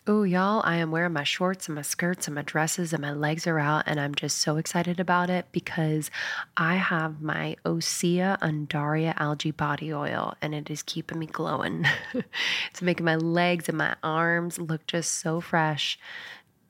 Oh, y'all, I am wearing my shorts and my skirts and my dresses, and my legs are out, and I'm just so excited about it because I have my Osea Undaria algae body oil, and it is keeping me glowing. (laughs) it's making my legs and my arms look just so fresh.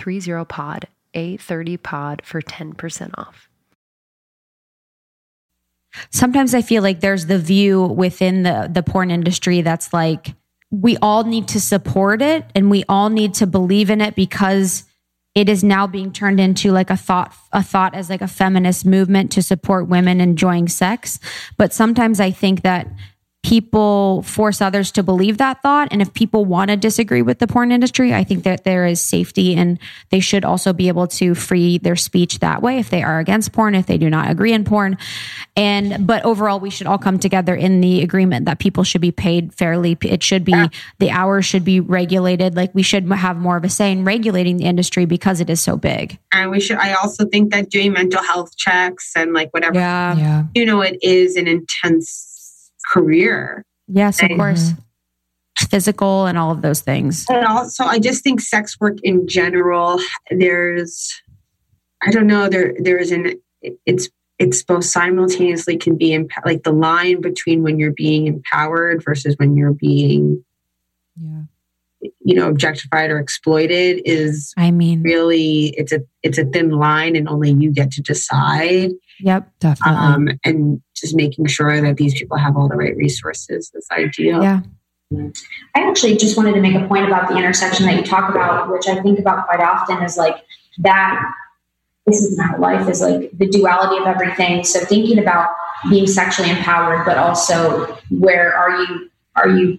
A30POD, A30POD for 10% off. sometimes I feel like there's the view within the the porn industry that's like we all need to support it and we all need to believe in it because it is now being turned into like a thought a thought as like a feminist movement to support women enjoying sex but sometimes I think that people force others to believe that thought. And if people want to disagree with the porn industry i think that there is safety and they should also be able to free their speech that way if they are against porn if they do not agree in porn. And but overall we should all come together in the agreement that people should be paid fairly. It should be the hours should be regulated. Like we should have more of a say in regulating the industry because it is so big. And we should, I also think that doing mental health checks and like whatever, yeah. Yeah. you know, it is an intense career. yes of Mhm. course physical and all of those things And also, I just think sex work in general, there's, I don't know, there, there's an, it's, it's both simultaneously can be emp- like the line between when you're being empowered versus when you're being, Yeah. you know, objectified or exploited is i mean really, it's a, it's a thin line and only you get to decide. Yep Definitely. Um, and just making sure that these people have all the right resources is ideal. yeah I actually just wanted to make a point about the intersection that you talk about, which I think about quite often is like that this is my life is like the duality of everything. So thinking about being sexually empowered, but also where are you are you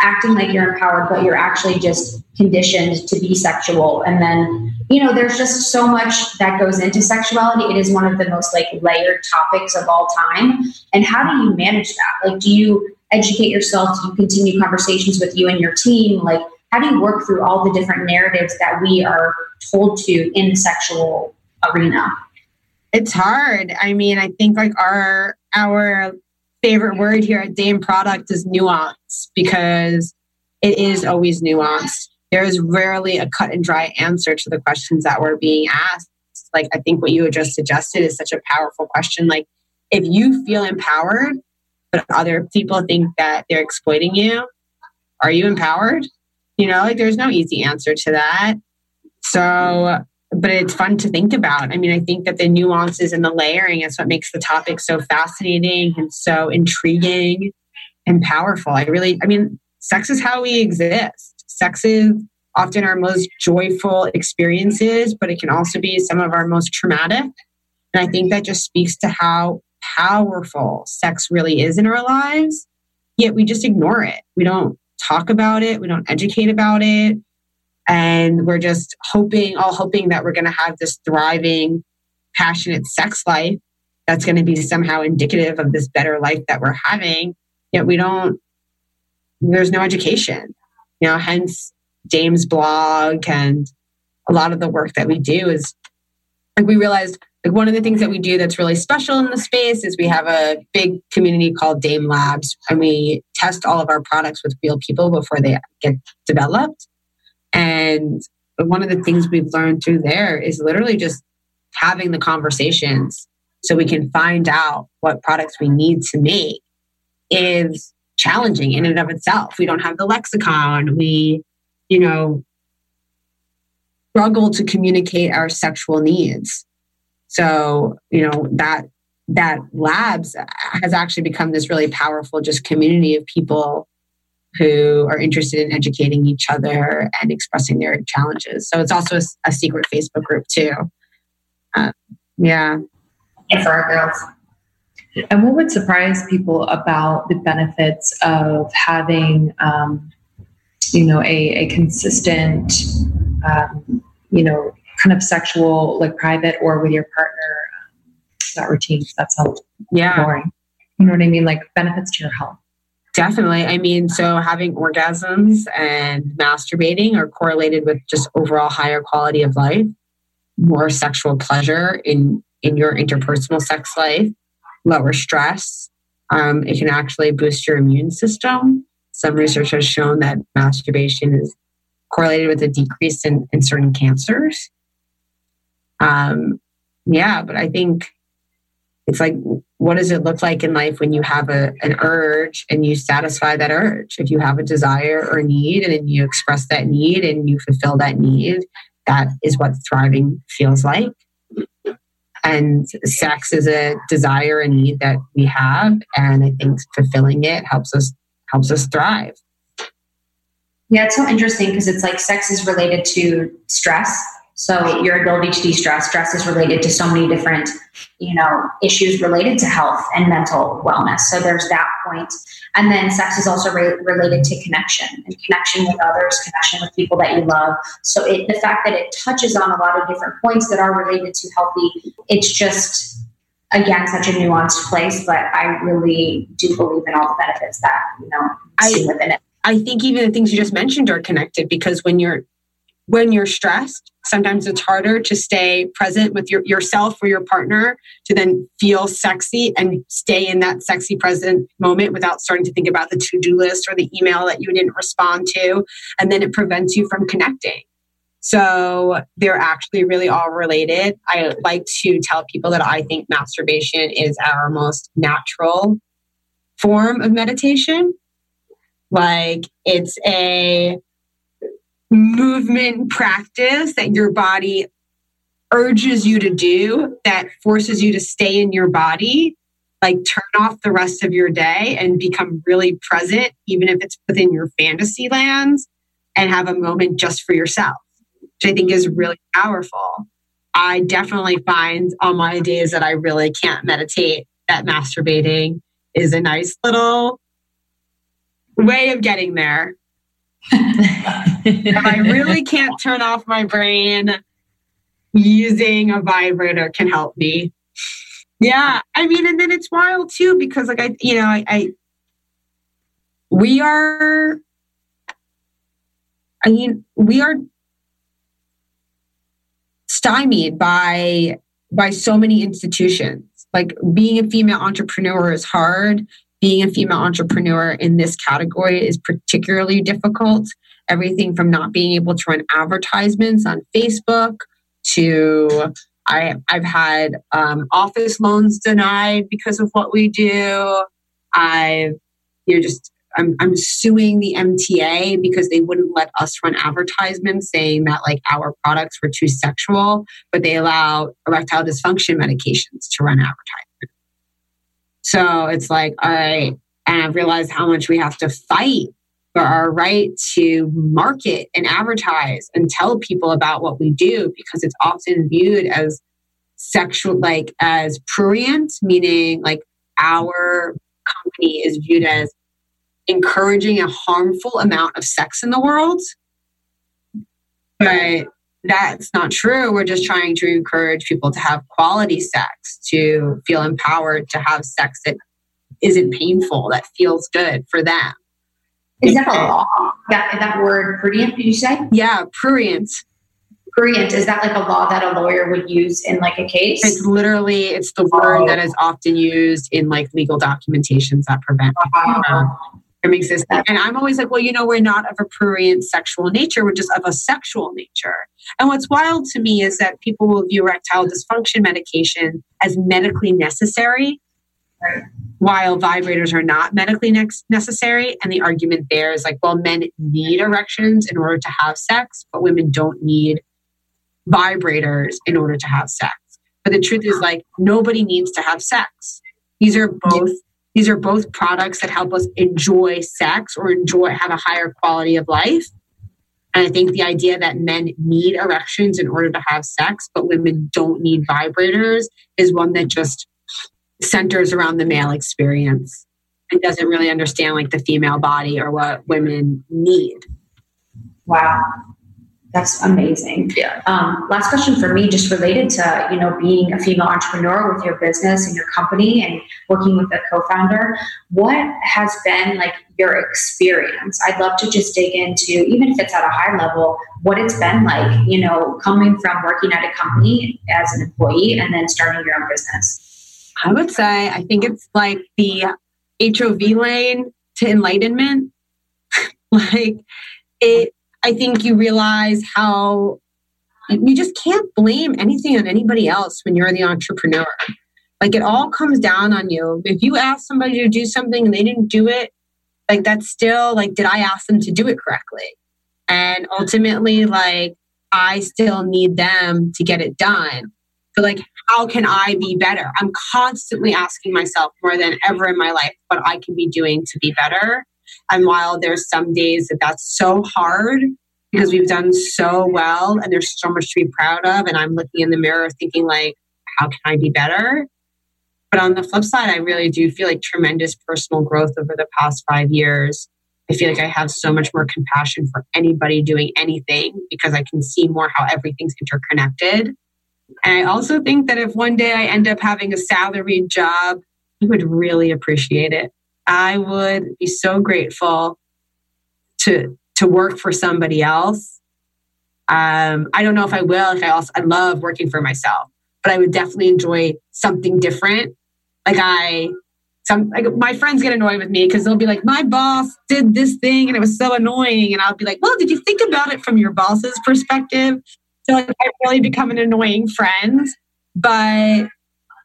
acting like you're empowered, but you're actually just conditioned to be sexual. And then, you know, there's just so much that goes into sexuality. It is one of the most like layered topics of all time. And how do you manage that? Like, do you educate yourself? Do you continue conversations with you and your team? Like, how do you work through all the different narratives that we are told to in the sexual arena? It's hard. I mean, I think like our our favorite word here at Dame Product is nuance because it is always nuanced. There is rarely a cut and dry answer to the questions that were being asked. Like I think what you had just suggested is such a powerful question. Like if you feel empowered, but other people think that they're exploiting you, are you empowered? You know, like there's no easy answer to that. So but it's fun to think about. I mean, I think that the nuances and the layering is what makes the topic so fascinating and so intriguing. and powerful. I really, I mean, sex is how we exist. Sex is often our most joyful experiences, but it can also be some of our most traumatic. And I think that just speaks to how powerful sex really is in our lives. Yet we just ignore it. We don't talk about it. We don't educate about it. And we're just hoping, all hoping that we're going to have this thriving, passionate sex life that's going to be somehow indicative of this better life that we're having. Yet we don't, there's no education. You know, hence Dame's blog and a lot of the work that we do is like we realized like one of the things that we do that's really special in the space is we have a big community called Dame Labs and we test all of our products with real people before they get developed. And one of the things we've learned through there is literally just having the conversations so we can find out what products we need to make is challenging in and of itself. We don't have the lexicon. We, you know, struggle to communicate our sexual needs. So, you know, that that labs has actually become this really powerful just community of people who are interested in educating each other and expressing their challenges. So it's also a, a secret Facebook group too. Uh, yeah. For our girls. And what would surprise people about the benefits of having, um, you know, a, a consistent, um, you know, kind of sexual, like private or with your partner, um, that routine? That sounds yeah. boring. You know what I mean? Like benefits to your health. Definitely. I mean, so having orgasms and masturbating are correlated with just overall higher quality of life, more sexual pleasure in in your interpersonal sex life, lower stress. Um, it can actually boost your immune system. Some research has shown that masturbation is correlated with a decrease in, in certain cancers. Um, yeah, but I think it's like, what does it look like in life when you have a, an urge and you satisfy that urge? If you have a desire or need and then you express that need and you fulfill that need, that is what thriving feels like. And sex is a desire and need that we have. And I think fulfilling it helps us helps us thrive. Yeah, it's so interesting because it's like sex is related to stress. So your ability to de-stress, stress is related to so many different, you know, issues related to health and mental wellness. So there's that point. And then sex is also re- related to connection and connection with others, connection with people that you love. So it, the fact that it touches on a lot of different points that are related to healthy, it's just again such a nuanced place. But I really do believe in all the benefits that you know I, see within it. I think even the things you just mentioned are connected because when you're when you're stressed, sometimes it's harder to stay present with your, yourself or your partner to then feel sexy and stay in that sexy present moment without starting to think about the to-do list or the email that you didn't respond to. And then it prevents you from connecting. So they're actually really all related. I like to tell people that I think masturbation is our most natural form of meditation. Like it's a movement practice that your body urges you to do that forces you to stay in your body like turn off the rest of your day and become really present even if it's within your fantasy lands and have a moment just for yourself which i think is really powerful. I definitely find on my days that i really can't meditate that masturbating is a nice little way of getting there (laughs) if I really can't turn off my brain, using a vibrator can help me. Yeah, I mean, and then it's wild too because, like, I, you know, I, I we are, I mean, we are stymied by by so many institutions. Like being a female entrepreneur is hard being a female entrepreneur in this category is particularly difficult. Everything from not being able to run advertisements on Facebook to I, I've had um, office loans denied because of what we do. I've you know just I'm, I'm suing the MTA because they wouldn't let us run advertisements saying that like our products were too sexual, but they allow erectile dysfunction medications to run advertisements. So it's like, all right. And I've realized how much we have to fight our right to market and advertise and tell people about what we do because it's often viewed as sexual, like as prurient, meaning like our company is viewed as encouraging a harmful amount of sex in the world. But that's not true. We're just trying to encourage people to have quality sex, to feel empowered, to have sex that isn't painful, that feels good for them. Is that a law? That, that word prudent, did you say? Yeah, prurient. Prurient, is that like a law that a lawyer would use in like a case? It's literally, it's the word oh. that is often used in like legal documentations that prevent wow. It makes this, and I'm always like, well, you know, we're not of a prurient sexual nature. We're just of a sexual nature. And what's wild to me is that people will view erectile dysfunction medication as medically necessary, while vibrators are not medically ne- necessary. And the argument there is like, well, men need erections in order to have sex, but women don't need vibrators in order to have sex. But the truth is, like, nobody needs to have sex. These are both these are both products that help us enjoy sex or enjoy have a higher quality of life. And I think the idea that men need erections in order to have sex, but women don't need vibrators is one that just centers around the male experience and doesn't really understand like the female body or what women need. Wow. That's amazing. Yeah. Um, last question for me, just related to you know being a female entrepreneur with your business and your company and working with a co-founder. What has been like your experience? I'd love to just dig into, even if it's at a high level, what it's been like. You know, coming from working at a company as an employee and then starting your own business. I would say I think it's like the HOV lane to enlightenment. (laughs) like it I think you realize how you just can't blame anything on anybody else when you're the entrepreneur. Like it all comes down on you. If you ask somebody to do something and they didn't do it, like that's still like, did I ask them to do it correctly? And ultimately, like, I still need them to get it done. So, like, how can I be better? I'm constantly asking myself more than ever in my life what I can be doing to be better. And while there's some days that that's so hard because we've done so well and there's so much to be proud of, and I'm looking in the mirror thinking, like, how can I be better? But on the flip side, I really do feel like tremendous personal growth over the past five years. I feel like I have so much more compassion for anybody doing anything because I can see more how everything's interconnected. And I also think that if one day I end up having a salaried job, I would really appreciate it. I would be so grateful to to work for somebody else. Um, I don't know if I will. If I also, I love working for myself, but I would definitely enjoy something different. Like I, some like my friends get annoyed with me because they'll be like, "My boss did this thing and it was so annoying," and I'll be like, "Well, did you think about it from your boss's perspective?" So like, I really become an annoying friend, but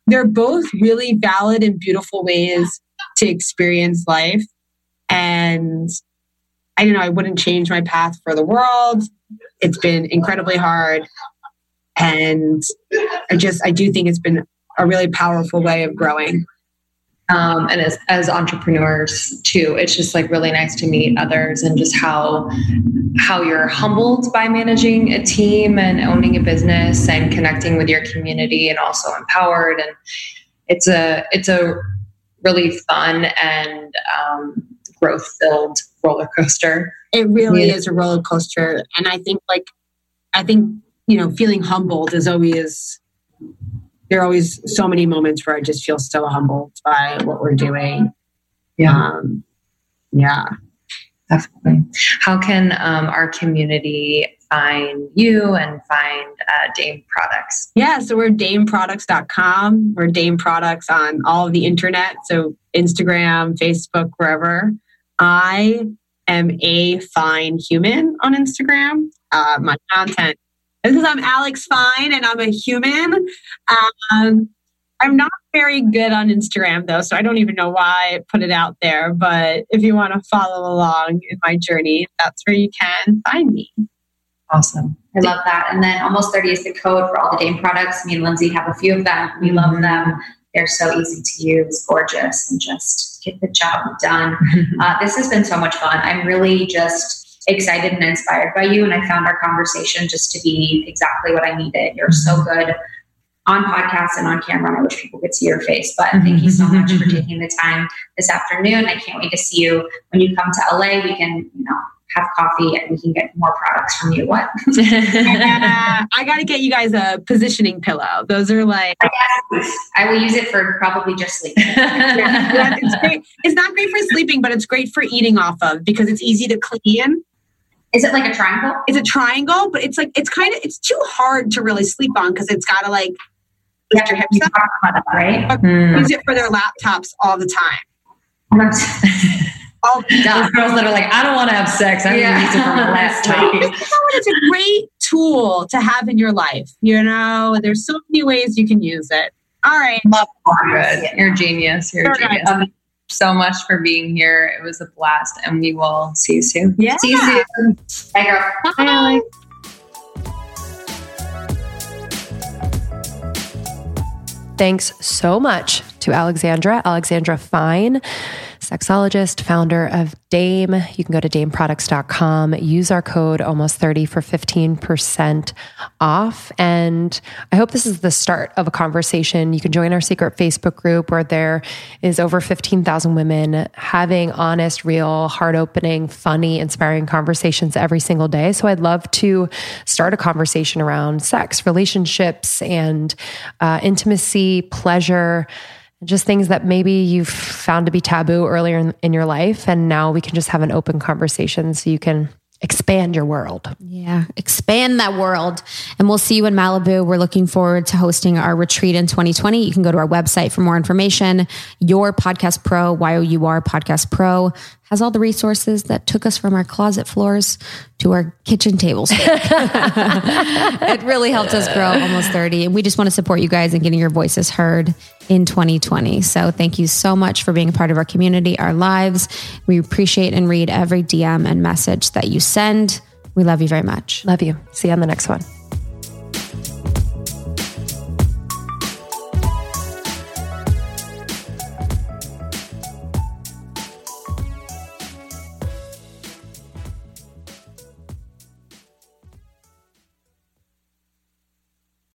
they're both really valid and beautiful ways to experience life. And I don't know, I wouldn't change my path for the world. It's been incredibly hard. And I just, I do think it's been a really powerful way of growing. Um, and as, as entrepreneurs too, it's just like really nice to meet others and just how how you're humbled by managing a team and owning a business and connecting with your community and also empowered. And it's a it's a really fun and um, growth filled roller coaster. It really yeah. is a roller coaster. And I think, like, I think, you know, feeling humbled is always, there are always so many moments where I just feel so humbled by what we're doing. Yeah. Um, yeah. Definitely. How can um, our community find you and find uh, Dame products? Yeah, so we're dameproducts.com. We're Dame Products on all of the internet. So Instagram, Facebook, wherever. I am a fine human on Instagram. Uh, my content, because I'm Alex Fine and I'm a human. Um, I'm not very good on Instagram though, so I don't even know why I put it out there. But if you want to follow along in my journey, that's where you can find me. Awesome. I love that. And then almost 30 is the code for all the Dame products. Me and Lindsey have a few of them. We love them. They're so easy to use, gorgeous, and just get the job done. (laughs) Uh, this has been so much fun. I'm really just excited and inspired by you. And I found our conversation just to be exactly what I needed. You're so mm-hmm. good on podcast and on camera. And I wish people could see your face. But mm-hmm. thank you so much for (laughs) taking the time this afternoon. I can't wait to see you when you come to LA. We can, you know, have coffee and we can get more products from you. What? (laughs) yeah, I got to get you guys a positioning pillow. Those are like. I will use it for probably just sleeping. (laughs) yeah, it's great. It's not great for sleeping, but it's great for eating off of because it's easy to clean. Is it like a triangle? It's a triangle, but it's like it's kind of it's too hard to really sleep on because it's got to like lift your hips up. right? Mm. Use it for their laptops all the time. (laughs) all Those girls that are like, I don't want to have sex. I'm yeah. going to use it for my laptop. (laughs) it's a great tool to have in your life. You know, there's so many ways you can use it. All right. Love. You're a genius. You're a genius. So much for being here. It was a blast, and we will see you soon. Yeah. See you soon. Bye, girl. Bye. Bye. Thanks so much to Alexandra, Alexandra Fine sexologist, founder of Dame. You can go to dameproducts.com, use our code almost 30 for 15% off. And I hope this is the start of a conversation. You can join our secret Facebook group where there is over 15,000 women having honest, real, heart opening, funny, inspiring conversations every single day. So I'd love to start a conversation around sex, relationships, and uh, intimacy, pleasure just things that maybe you've found to be taboo earlier in, in, your life. And now we can just have an open conversation so you can expand your world. Yeah, expand that world. And we'll see you in Malibu. We're looking forward to hosting our retreat in 2020. You can go to our website for more information. Your Podcast Pro, Y O U R Podcast Pro, has all the resources that took us from our closet floors to our kitchen tables. (laughs) (laughs) it really helped us grow almost 30. And we just want to support you guys in getting your voices heard in 2020. So thank you so much for being a part of our community, our lives. We appreciate and read every DM and message that you send. We love you very much. Love you. See you on the next one.